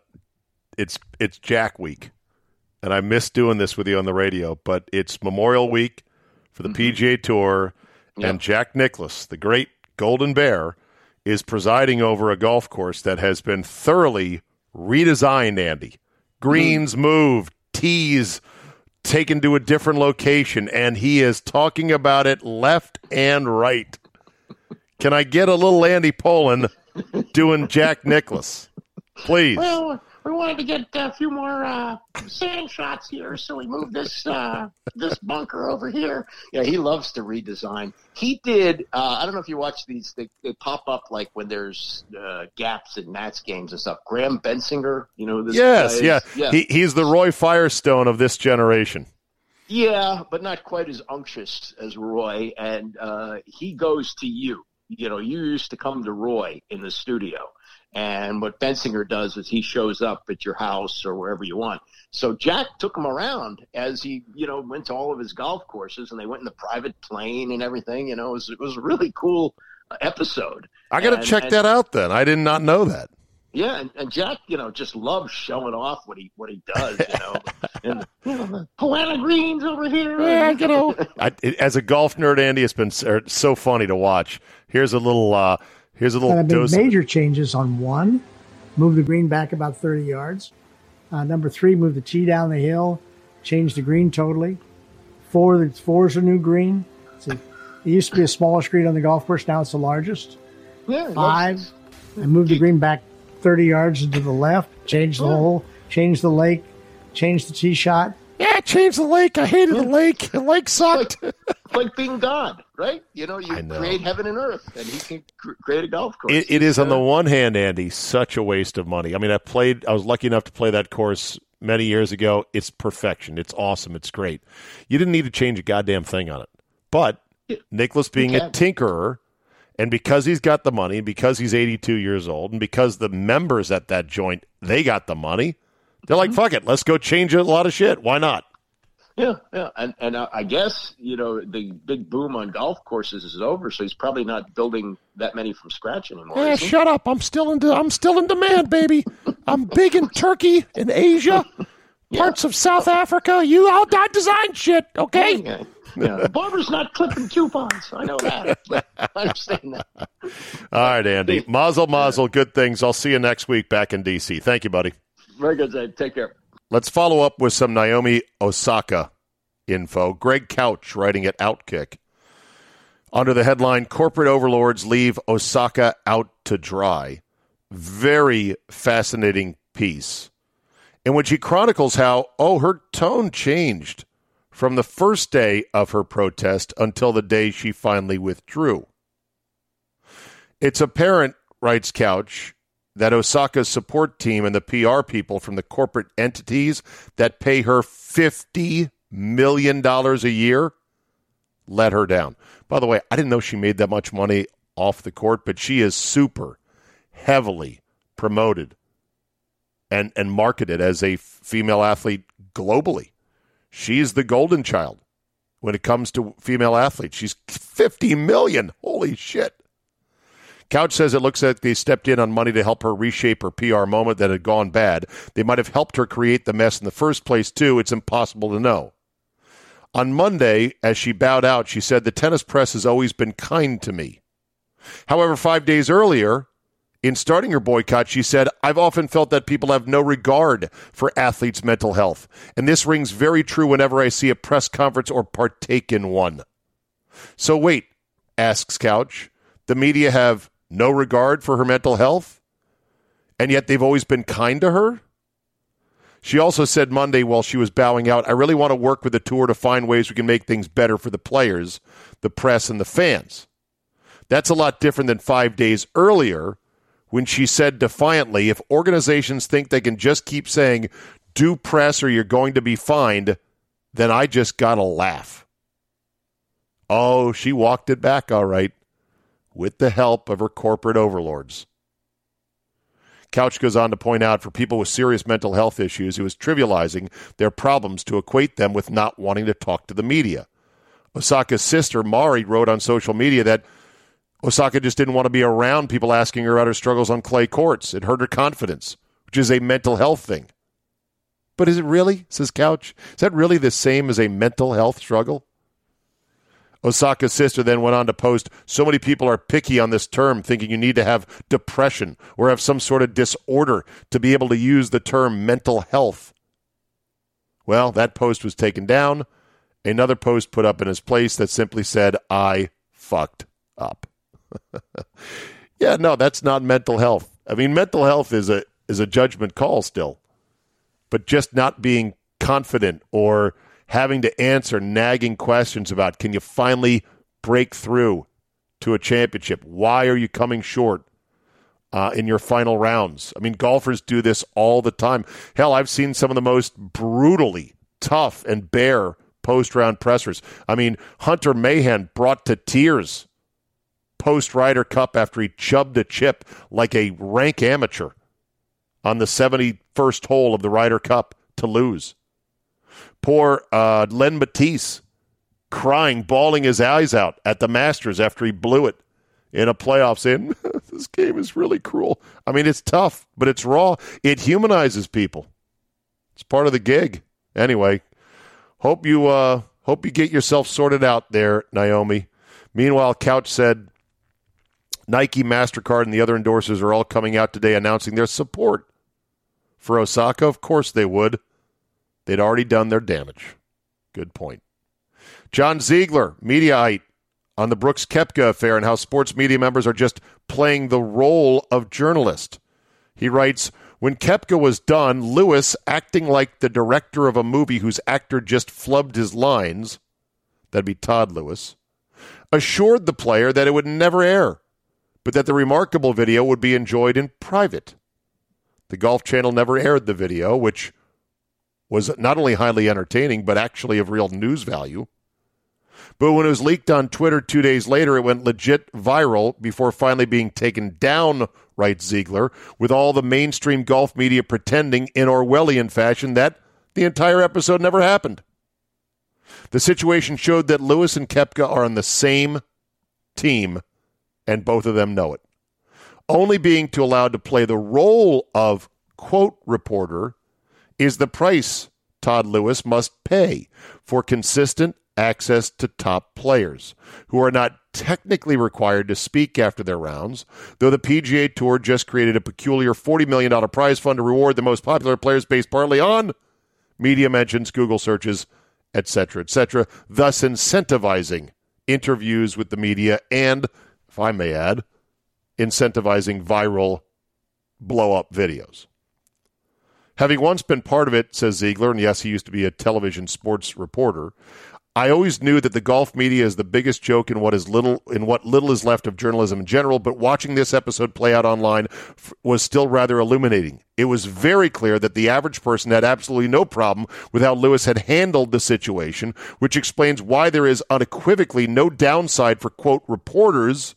it's it's Jack Week and I miss doing this with you on the radio, but it's Memorial Week for the mm-hmm. PGA Tour, yep. and Jack Nicklaus, the great Golden Bear, is presiding over a golf course that has been thoroughly redesigned, Andy. Greens mm-hmm. moved, tees taken to a different location, and he is talking about it left and right. Can I get a little Andy Pollin doing Jack Nicklaus? Please. Well, we wanted to get a few more uh, sand shots here, so we moved this uh, this bunker over here. Yeah, he loves to redesign. He did. Uh, I don't know if you watch these; they, they pop up like when there's uh, gaps in Nats games and stuff. Graham Bensinger, you know this. Yes, yeah, yeah. He, he's the Roy Firestone of this generation. Yeah, but not quite as unctuous as Roy, and uh, he goes to you. You know, you used to come to Roy in the studio and what Bensinger does is he shows up at your house or wherever you want. So Jack took him around as he, you know, went to all of his golf courses and they went in the private plane and everything. You know, it was, it was a really cool episode. I got to check and, that out then. I did not know that. Yeah, and, and, Jack, you know, just loves showing off what he what he does. You know, [laughs] and you know, the Greens over here. Yeah, [laughs] you know, I, as a golf nerd, Andy, it's been so funny to watch. Here's a little uh, Here's a little. And I made major changes on one, move the green back about 30 yards. Uh, number three, move the tee down the hill, change the green totally. Four, four is a new green. it used to be a smallest green on the golf course. Now it's the largest. Yeah, Five, I moved the green back 30 yards to the left, change the hole, change the lake, change the tee shot. Yeah, change the lake. I hated the lake. The lake sucked. Like, like being God, right? You know, you know. create heaven and earth, and he can create a golf course. it, it is, on the one hand, Andy, such a waste of money. I mean, I played. I was lucky enough to play that course many years ago. It's perfection. It's awesome. It's great. You didn't need to change a goddamn thing on it. But Nicklaus being a tinkerer, and because he's got the money, because he's 82 years old, and because the members at that joint they got the money they're like, mm-hmm. fuck it, let's go change a lot of shit. Why not? Yeah, yeah, and and I guess you know the big boom on golf courses is over, so he's probably not building that many from scratch anymore. Yeah, shut up! I'm still in. De- I'm still in demand, baby. I'm big in Turkey in Asia, [laughs] yeah. parts of South Africa. You all that design shit, okay? Yeah. yeah. the [laughs] barber's not clipping coupons. I know that. [laughs] I understand that. All right, Andy. Mazel, mazel. Good things. I'll see you next week back in DC. Thank you, buddy. Very good, Zay. Take care. Let's follow up with some Naomi Osaka info. Greg Couch writing at Outkick. Under the headline, Corporate Overlords Leave Osaka Out to Dry. Very fascinating piece in which he chronicles how, oh, her tone changed from the first day of her protest until the day she finally withdrew. It's apparent, writes Couch, that Osaka's support team and the PR people from the corporate entities that pay her $50 million a year let her down. By the way, I didn't know she made that much money off the court, but she is super heavily promoted and, and marketed as a female athlete globally. She's the golden child when it comes to female athletes. She's 50 million. Holy shit. Couch says it looks like they stepped in on money to help her reshape her PR moment that had gone bad. They might have helped her create the mess in the first place, too. It's impossible to know. On Monday, as she bowed out, she said, The tennis press has always been kind to me. However, five days earlier, in starting her boycott, she said, I've often felt that people have no regard for athletes' mental health, and this rings very true whenever I see a press conference or partake in one. So, wait, asks Couch, the media have no regard for her mental health, and yet they've always been kind to her? She also said Monday while she was bowing out, I really want to work with the tour to find ways we can make things better for the players, the press, and the fans. That's a lot different than five days earlier when she said defiantly, if organizations think they can just keep saying, do press or you're going to be fined, then I just got to laugh. Oh, she walked it back all right with the help of her corporate overlords. Couch goes on to point out for people with serious mental health issues, he was trivializing their problems to equate them with not wanting to talk to the media. Osaka's sister, Mari, wrote on social media that Osaka just didn't want to be around people asking her about her struggles on clay courts. It hurt her confidence, which is a mental health thing. But is it really, says Couch? Is that really the same as a mental health struggle? Osaka's sister then went on to post So many people are picky on this term, thinking you need to have depression or have some sort of disorder to be able to use the term mental health. Well, that post was taken down. Another post put up in his place that simply said, I fucked up. [laughs] yeah, no, that's not mental health. I mean, mental health is a is a judgment call still. But just not being confident or having to answer nagging questions about can you finally break through to a championship? Why are you coming short uh, in your final rounds? I mean, golfers do this all the time. Hell, I've seen some of the most brutally tough and bare post round pressers. I mean, Hunter Mahan brought to tears post Ryder Cup after he chubbed a chip like a rank amateur on the 71st hole of the Ryder Cup to lose. Poor uh, Len Mattiace crying, bawling his eyes out at the Masters after he blew it in a playoff, saying, [laughs] This game is really cruel. I mean, it's tough, but it's raw. It humanizes people. It's part of the gig. Anyway, hope you uh, hope you get yourself sorted out there, Naomi. Meanwhile, Couch said Nike, MasterCard, and the other endorsers are all coming out today announcing their support for Osaka. Of course they would. They'd already done their damage. Good point. John Ziegler, Mediaite, on the Brooks Koepka affair and how sports media members are just playing the role of journalist. He writes, when Koepka was done, Lewis, acting like the director of a movie whose actor just flubbed his lines, that'd be Todd Lewis, assured the player that it would never air, but that the remarkable video would be enjoyed in private. The Golf Channel never aired the video, which was not only highly entertaining, but actually of real news value. But when it was leaked on Twitter two days later, it went legit viral before finally being taken down, writes Ziegler, with all the mainstream golf media pretending in Orwellian fashion that the entire episode never happened. The situation showed that Lewis and Koepka are on the same team, and both of them know it. Only being too allowed to play the role of quote reporter is the price Todd Lewis must pay for consistent access to top players who are not technically required to speak after their rounds, though the PGA Tour just created a peculiar $40 million prize fund to reward the most popular players based partly on media mentions, Google searches, etc., etc., thus incentivizing interviews with the media and, if I may add, incentivizing viral blow up videos. Having once been part of it, says Ziegler, and yes, he used to be a television sports reporter, I always knew that the golf media is the biggest joke in what is little in what little is left of journalism in general, but watching this episode play out online f- was still rather illuminating. It was very clear that the average person had absolutely no problem with how Lewis had handled the situation, which explains why there is unequivocally no downside for quote reporters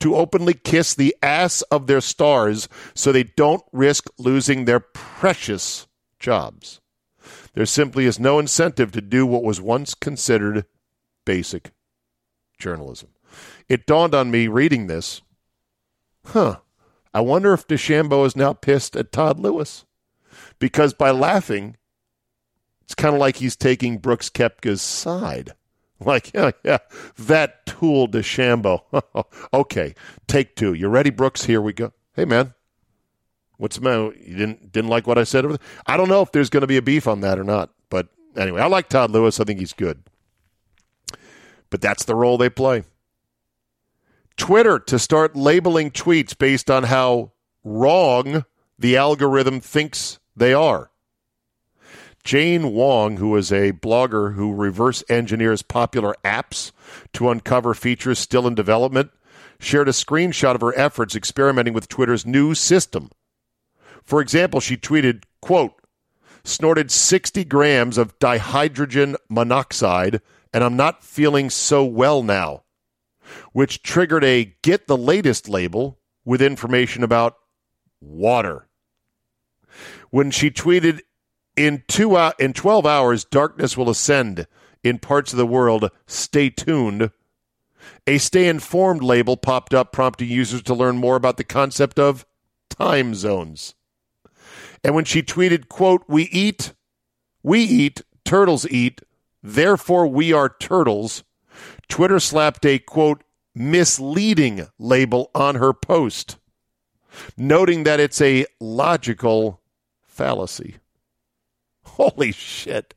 to openly kiss the ass of their stars so they don't risk losing their precious jobs. There simply is no incentive to do what was once considered basic journalism. It dawned on me reading this huh, I wonder if DeChambeau is now pissed at Todd Lewis. Because by laughing, it's kind of like he's taking Brooks Koepka's side. [laughs] Like, yeah, yeah, that tool DeChambeau. [laughs] okay, take two. You ready, Brooks? Here we go. Hey, man, What's the matter? You didn't didn't like what I said? I don't know if there's going to be a beef on that or not. But anyway, I like Todd Lewis. I think he's good. But that's the role they play. Twitter to start labeling tweets based on how wrong the algorithm thinks they are. Jane Wong, who is a blogger who reverse engineers popular apps to uncover features still in development, shared a screenshot of her efforts experimenting with Twitter's new system for example, she tweeted, quote, snorted 60 grams of dihydrogen monoxide and I'm not feeling so well now, which triggered a get the latest label with information about water. When she tweeted, in, two, uh, in 12 hours, darkness will ascend in parts of the world. Stay tuned. A stay informed label popped up, prompting users to learn more about the concept of time zones. And when she tweeted, quote, we eat, we eat, turtles eat, therefore we are turtles, Twitter slapped a, quote, misleading label on her post, noting that it's a logical fallacy. Holy shit.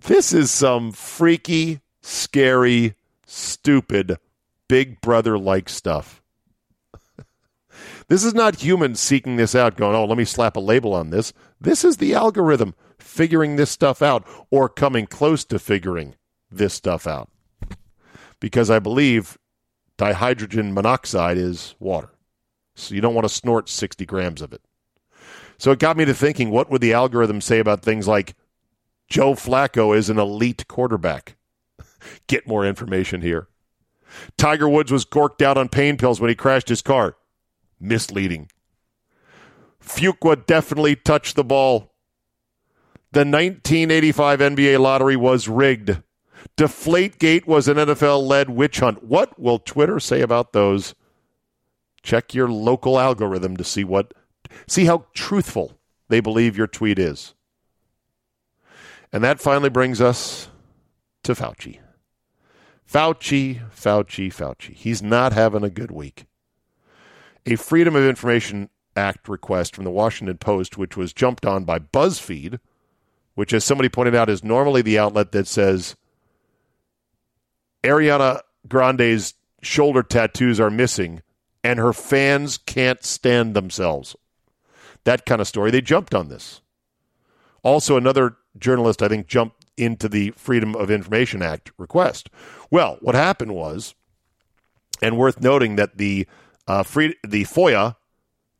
This is some freaky, scary, stupid, big brother like stuff. This is not humans seeking this out, going, oh, let me slap a label on this. This is the algorithm figuring this stuff out or coming close to figuring this stuff out. Because I believe dihydrogen monoxide is water. So you don't want to snort 60 grams of it. So it got me to thinking what would the algorithm say about things like Joe Flacco is an elite quarterback? [laughs] Get more information here. Tiger Woods was gorked out on pain pills when he crashed his car misleading. Fuqua definitely touched the ball. The 1985 NBA lottery was rigged. Deflategate was an NFL led witch hunt. What will Twitter say about those? Check your local algorithm to see what see how truthful they believe your tweet is. And that finally brings us to Fauci. Fauci, Fauci, Fauci. He's not having a good week a Freedom of Information Act request from the Washington Post, which was jumped on by BuzzFeed, which, as somebody pointed out, is normally the outlet that says Ariana Grande's shoulder tattoos are missing and her fans can't stand themselves. That kind of story. They jumped on this. Also, another journalist, I think, jumped into the Freedom of Information Act request. Well, what happened was, and worth noting that the uh, free, the FOIA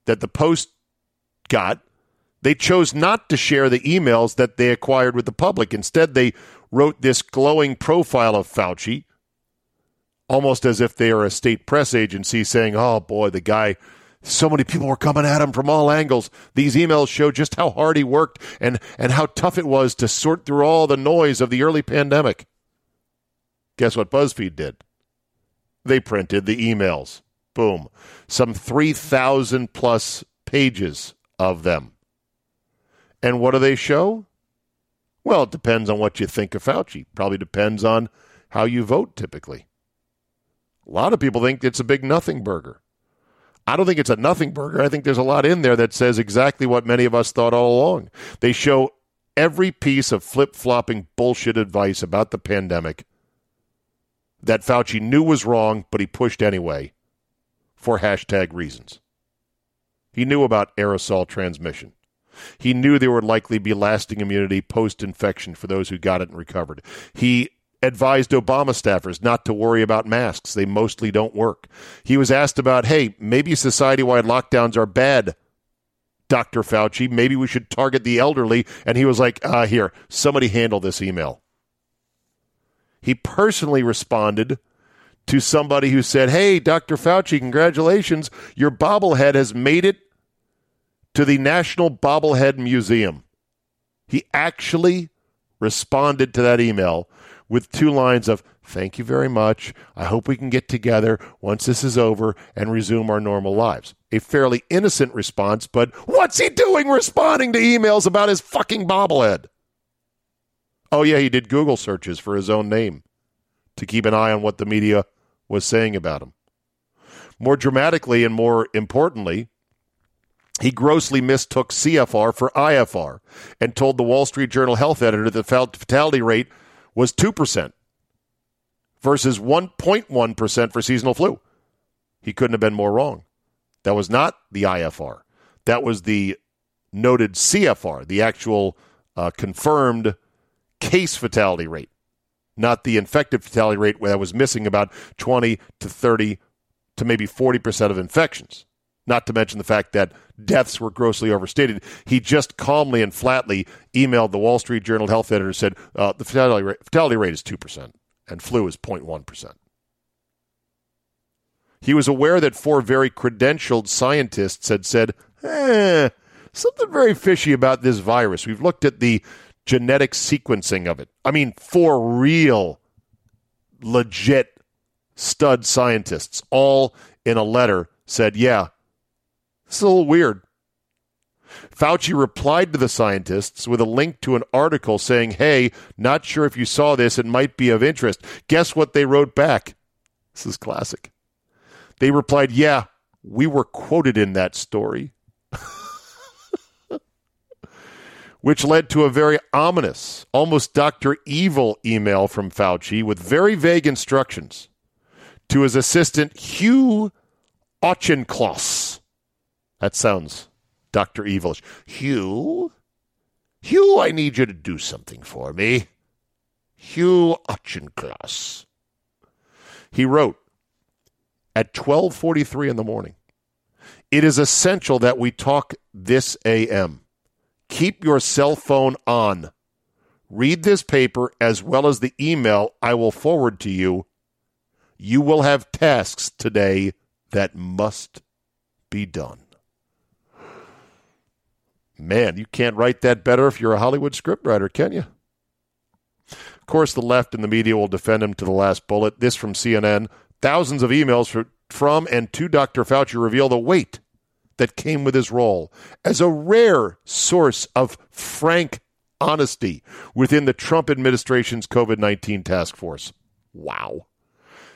that the Post got, they chose not to share the emails that they acquired with the public. Instead, they wrote this glowing profile of Fauci, almost as if they are a state press agency saying, oh boy, the guy, so many people were coming at him from all angles. These emails show just how hard he worked and, and how tough it was to sort through all the noise of the early pandemic. Guess what BuzzFeed did? They printed the emails. Boom. Some 3,000 plus pages of them. And what do they show? Well, it depends on what you think of Fauci. Probably depends on how you vote typically. A lot of people think it's a big nothing burger. I don't think it's a nothing burger. I think there's a lot in there that says exactly what many of us thought all along. They show every piece of flip flopping bullshit advice about the pandemic that Fauci knew was wrong, but he pushed anyway for hashtag reasons. He knew about aerosol transmission. He knew there would likely be lasting immunity post infection for those who got it and recovered. He advised Obama staffers not to worry about masks. They mostly don't work. He was asked about, hey, maybe society wide lockdowns are bad, Dr. Fauci. Maybe we should target the elderly. And he was like, uh, here, somebody handle this email. He personally responded to somebody who said, hey, Dr. Fauci, congratulations. Your bobblehead has made it to the National Bobblehead Museum. He actually responded to that email with two lines of thank you very much. I hope we can get together once this is over and resume our normal lives. A fairly innocent response, but what's he doing responding to emails about his fucking bobblehead? Oh, yeah, he did Google searches for his own name to keep an eye on what the media was saying about him. More dramatically and more importantly, he grossly mistook CFR for IFR and told the Wall Street Journal health editor that the fatality rate was 2% versus 1.1% for seasonal flu. He couldn't have been more wrong. That was not the IFR. That was the noted CFR, the actual uh, confirmed case fatality rate, not the infected fatality rate where that was missing about 20 to 30 to maybe 40% of infections. Not to mention the fact that deaths were grossly overstated. He just calmly and flatly emailed the Wall Street Journal health editor and said uh, the fatality rate, fatality rate is 2% and flu is 0.1%. He was aware that four very credentialed scientists had said, eh, something very fishy about this virus. We've looked at the genetic sequencing of it. I mean, four real, legit stud scientists, all in a letter, said, yeah, it's a little weird. Fauci replied to the scientists with a link to an article saying, Hey, not sure if you saw this. It might be of interest. Guess what they wrote back? This is classic. They replied, Yeah, we were quoted in that story. [laughs] Which led to a very ominous, almost Dr. Evil email from Fauci with very vague instructions to his assistant, Hugh Auchincloss. That sounds Dr. Evilish. Hugh? Hugh, I need you to do something for me. Hugh Auchincloss. He wrote at 12:43 in the morning. It is essential that we talk this AM. Keep your cell phone on. Read this paper as well as the email I will forward to you. You will have tasks today that must be done. Man, you can't write that better if you're a Hollywood scriptwriter, can you? Of course, the left and the media will defend him to the last bullet. This from CNN. Thousands of emails from and to Dr. Fauci reveal the weight that came with his role as a rare source of frank honesty within the Trump administration's COVID 19 task force. Wow.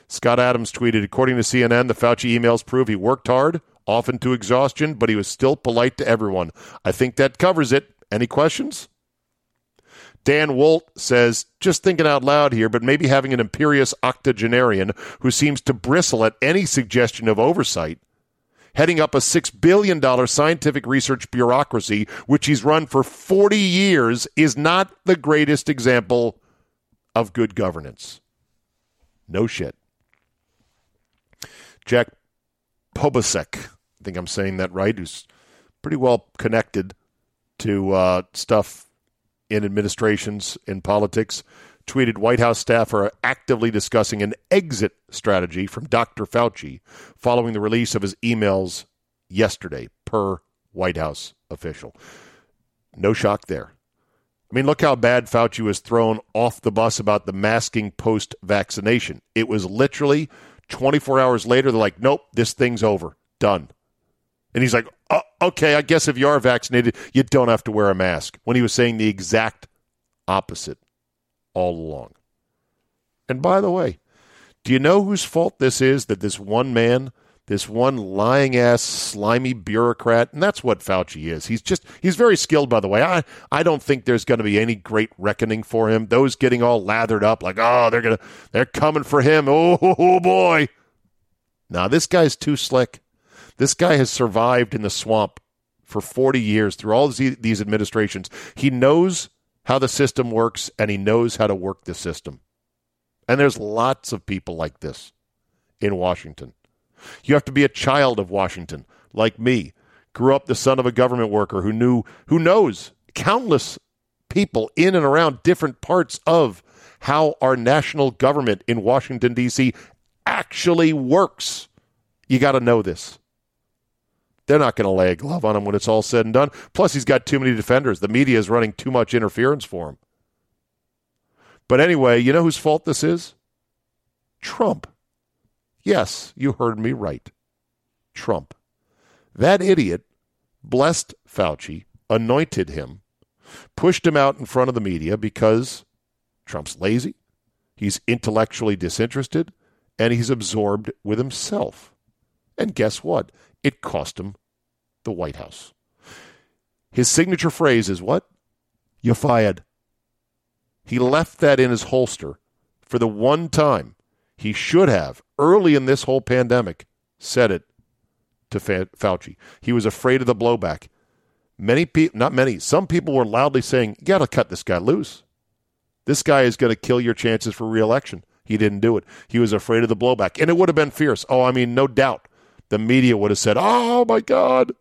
Scott Adams tweeted According to CNN, the Fauci emails prove he worked hard, often to exhaustion, but he was still polite to everyone. I think that covers it. Any questions? Dan Wolt says, just thinking out loud here, but maybe having an imperious octogenarian who seems to bristle at any suggestion of oversight, heading up a $6 billion scientific research bureaucracy, which he's run for 40 years, is not the greatest example of good governance. No shit. Jack Posobiec think I'm saying that right, who's pretty well connected to uh, stuff in administrations, in politics, tweeted White House staff are actively discussing an exit strategy from Dr. Fauci following the release of his emails yesterday, per White House official. No shock there. I mean, look how bad Fauci was thrown off the bus about the masking post vaccination. It was literally 24 hours later, they're like, nope, this thing's over. Done. And he's like, oh, okay, I guess if you are vaccinated, you don't have to wear a mask. When he was saying the exact opposite all along. And by the way, do you know whose fault this is that this one man, this one lying ass, slimy bureaucrat, and that's what Fauci is. He's just, he's very skilled, by the way. I, I don't think there's going to be any great reckoning for him. Those getting all lathered up like, oh, they're going to, they're coming for him. Oh, boy. Now, this guy's too slick. This guy has survived in the swamp for 40 years through all these administrations. He knows how the system works and he knows how to work the system. And there's lots of people like this in Washington. You have to be a child of Washington, like me. Grew up the son of a government worker who knew who knows countless people in and around different parts of how our national government in Washington D.C. actually works. You got to know this. They're not going to lay a glove on him when it's all said and done. Plus, he's got too many defenders. The media is running too much interference for him. But anyway, you know whose fault this is? Trump. Yes, you heard me right. Trump. That idiot blessed Fauci, anointed him, pushed him out in front of the media because Trump's lazy, he's intellectually disinterested, and he's absorbed with himself. And guess what? It cost him the White House. His signature phrase is what? You're fired. He left that in his holster for the one time he should have, early in this whole pandemic, said it to Fauci. He was afraid of the blowback. Many people, not many, some people were loudly saying, You got to cut this guy loose. This guy is going to kill your chances for reelection. He didn't do it. He was afraid of the blowback. And it would have been fierce. Oh, I mean, no doubt the media would have said, oh my God.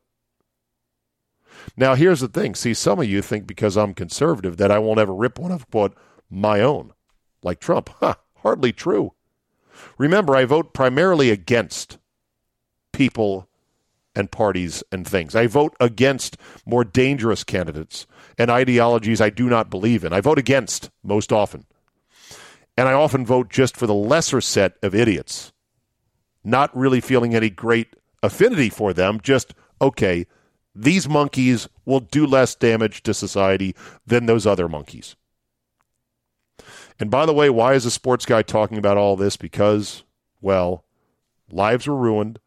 Now, here's the thing. See, some of you think because I'm conservative that I won't ever rip one of, quote, my own, like Trump. [laughs] Huh, hardly true. Remember, I vote primarily against people and parties and things. I vote against more dangerous candidates and ideologies I do not believe in. I vote against most often. And I often vote just for the lesser set of idiots not really feeling any great affinity for them, just, okay, these monkeys will do less damage to society than those other monkeys. And by the way, why is a sports guy talking about all this? Because, well, lives were ruined,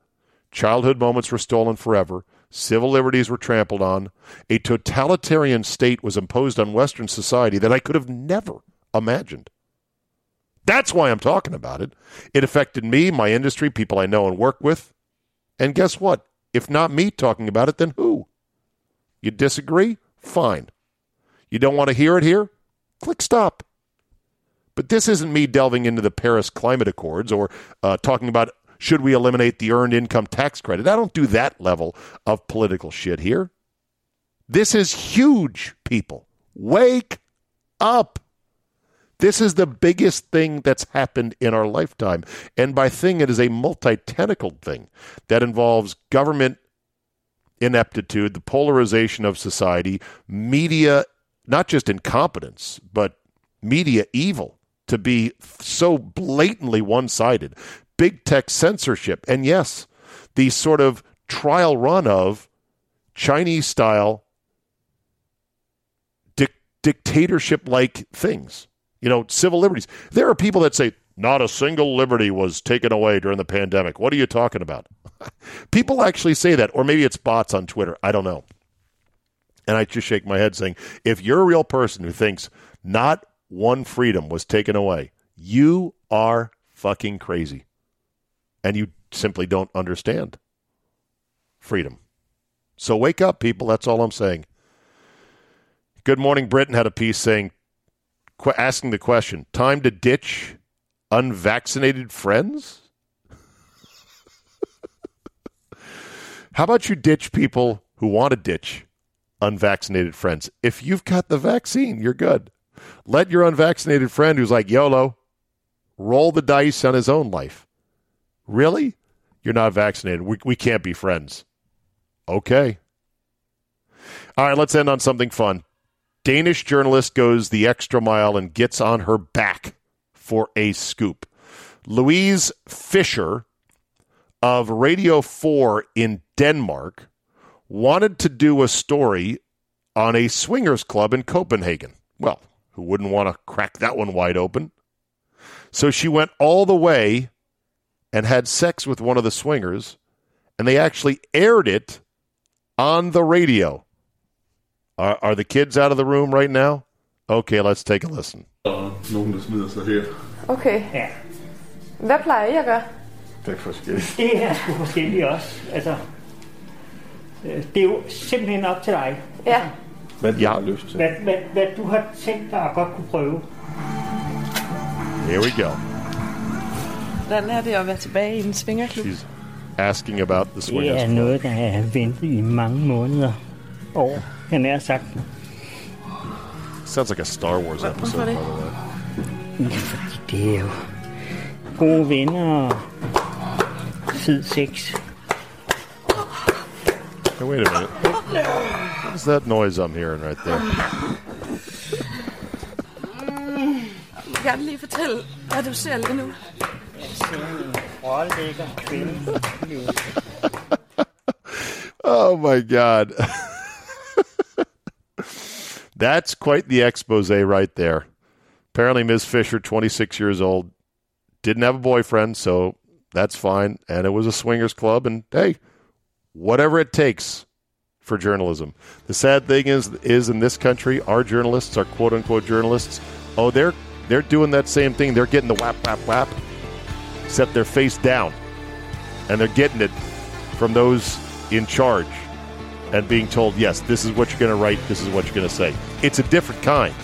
childhood moments were stolen forever, civil liberties were trampled on, a totalitarian state was imposed on Western society that I could have never imagined. That's why I'm talking about it. It affected me, my industry, people I know and work with. And guess what? If not me talking about it, then who? You disagree? Fine. You don't want to hear it here? Click stop. But this isn't me delving into the Paris Climate Accords or uh, talking about should we eliminate the earned income tax credit. I don't do that level of political shit here. This is huge, people. Wake up. This is the biggest thing that's happened in our lifetime. And by thing, it is a multi tentacled thing that involves government ineptitude, the polarization of society, media, not just incompetence, but media evil to be so blatantly one sided, big tech censorship, and yes, the sort of trial run of Chinese style dictatorship like things you know, civil liberties. There are people that say, not a single liberty was taken away during the pandemic. What are you talking about? [laughs] people actually say that, or maybe it's bots on Twitter. I don't know. And I just shake my head saying, if you're a real person who thinks not one freedom was taken away, you are fucking crazy. And you simply don't understand freedom. So wake up, people. That's all I'm saying. Good Morning Britain had a piece saying qu- asking the question time to ditch unvaccinated friends? How about you ditch people who want to ditch unvaccinated friends? If you've got the vaccine, you're good. Let your unvaccinated friend who's like YOLO roll the dice on his own life. Really? You're not vaccinated. We, we can't be friends. Okay. All right, let's end on something fun. Danish journalist goes the extra mile and gets on her back for a scoop. Louise Fisher of Radio 4 in Denmark wanted to do a story on a swingers club in Copenhagen. Well, who wouldn't want to crack that one wide open? So she went all the way and had sex with one of the swingers, and they actually aired it on the radio. Are, are the kids out of the room right now? Okay, let's take a listen. nogen, der smider sig her. Okay. Ja. Hvad plejer I at gøre? Det er forskelligt. Det er sgu forskelligt også. Altså, Øh, Det er jo simpelthen op til dig. Ja. Hvad du har lyst til. Hvad, hvad, hvad du har tænkt dig at godt kunne prøve. Here we go. Hvordan er det at være tilbage i en svingerklub? She's asking about the Det swingers. er noget, der er ventet i mange måneder. År, kan jeg sagt. Sounds like a Star Wars episode, by the way. Ja, fordi det er jo gode venner og fed sex. Hey, wait a minute. What is that noise I'm hearing right there? Jeg vil gerne lige fortælle, hvad du ser lige nu. Rålægger [laughs] kvinde. Oh my God. [laughs] That's quite the expose right there. Apparently, Ms. Fisher, 26 years old, didn't have a boyfriend, so that's fine. And it was a swingers club. And hey, whatever it takes for journalism. The sad thing is, is in this country, our journalists, our quote unquote journalists, oh, they're they're doing that same thing. They're getting the whap whap whap, except they're face down, and they're getting it from those in charge and being told, yes, this is what you're going to write, this is what you're going to say. It's a different kind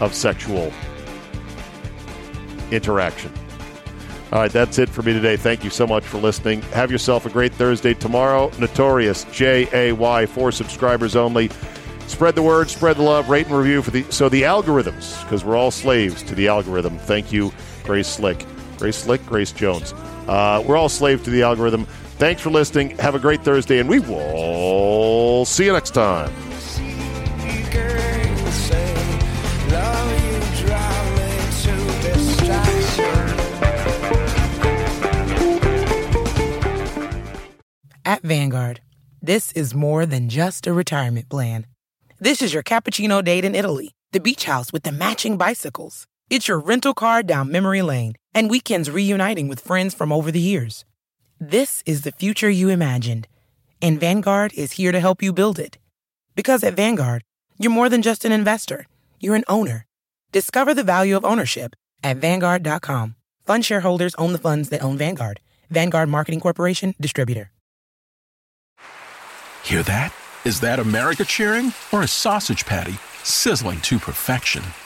of sexual interaction. All right, that's it for me today. Thank you so much for listening. Have yourself a great Thursday tomorrow. Notorious J A Y for subscribers only. Spread the word, spread the love, rate and review for the so the algorithms because we're all slaves to the algorithm. Thank you, Grace Slick, Grace Slick, Grace Jones. Uh, we're all slaves to the algorithm. Thanks for listening. Have a great Thursday, and we will see you next time. At Vanguard, this is more than just a retirement plan. This is your cappuccino date in Italy, the beach house with the matching bicycles. It's your rental car down memory lane and weekends reuniting with friends from over the years. This is the future you imagined, and Vanguard is here to help you build it. Because at Vanguard, you're more than just an investor, you're an owner. Discover the value of ownership at Vanguard.com. Fund shareholders own the funds that own Vanguard. Vanguard Marketing Corporation, distributor. Hear that? Is that America cheering or a sausage patty sizzling to perfection?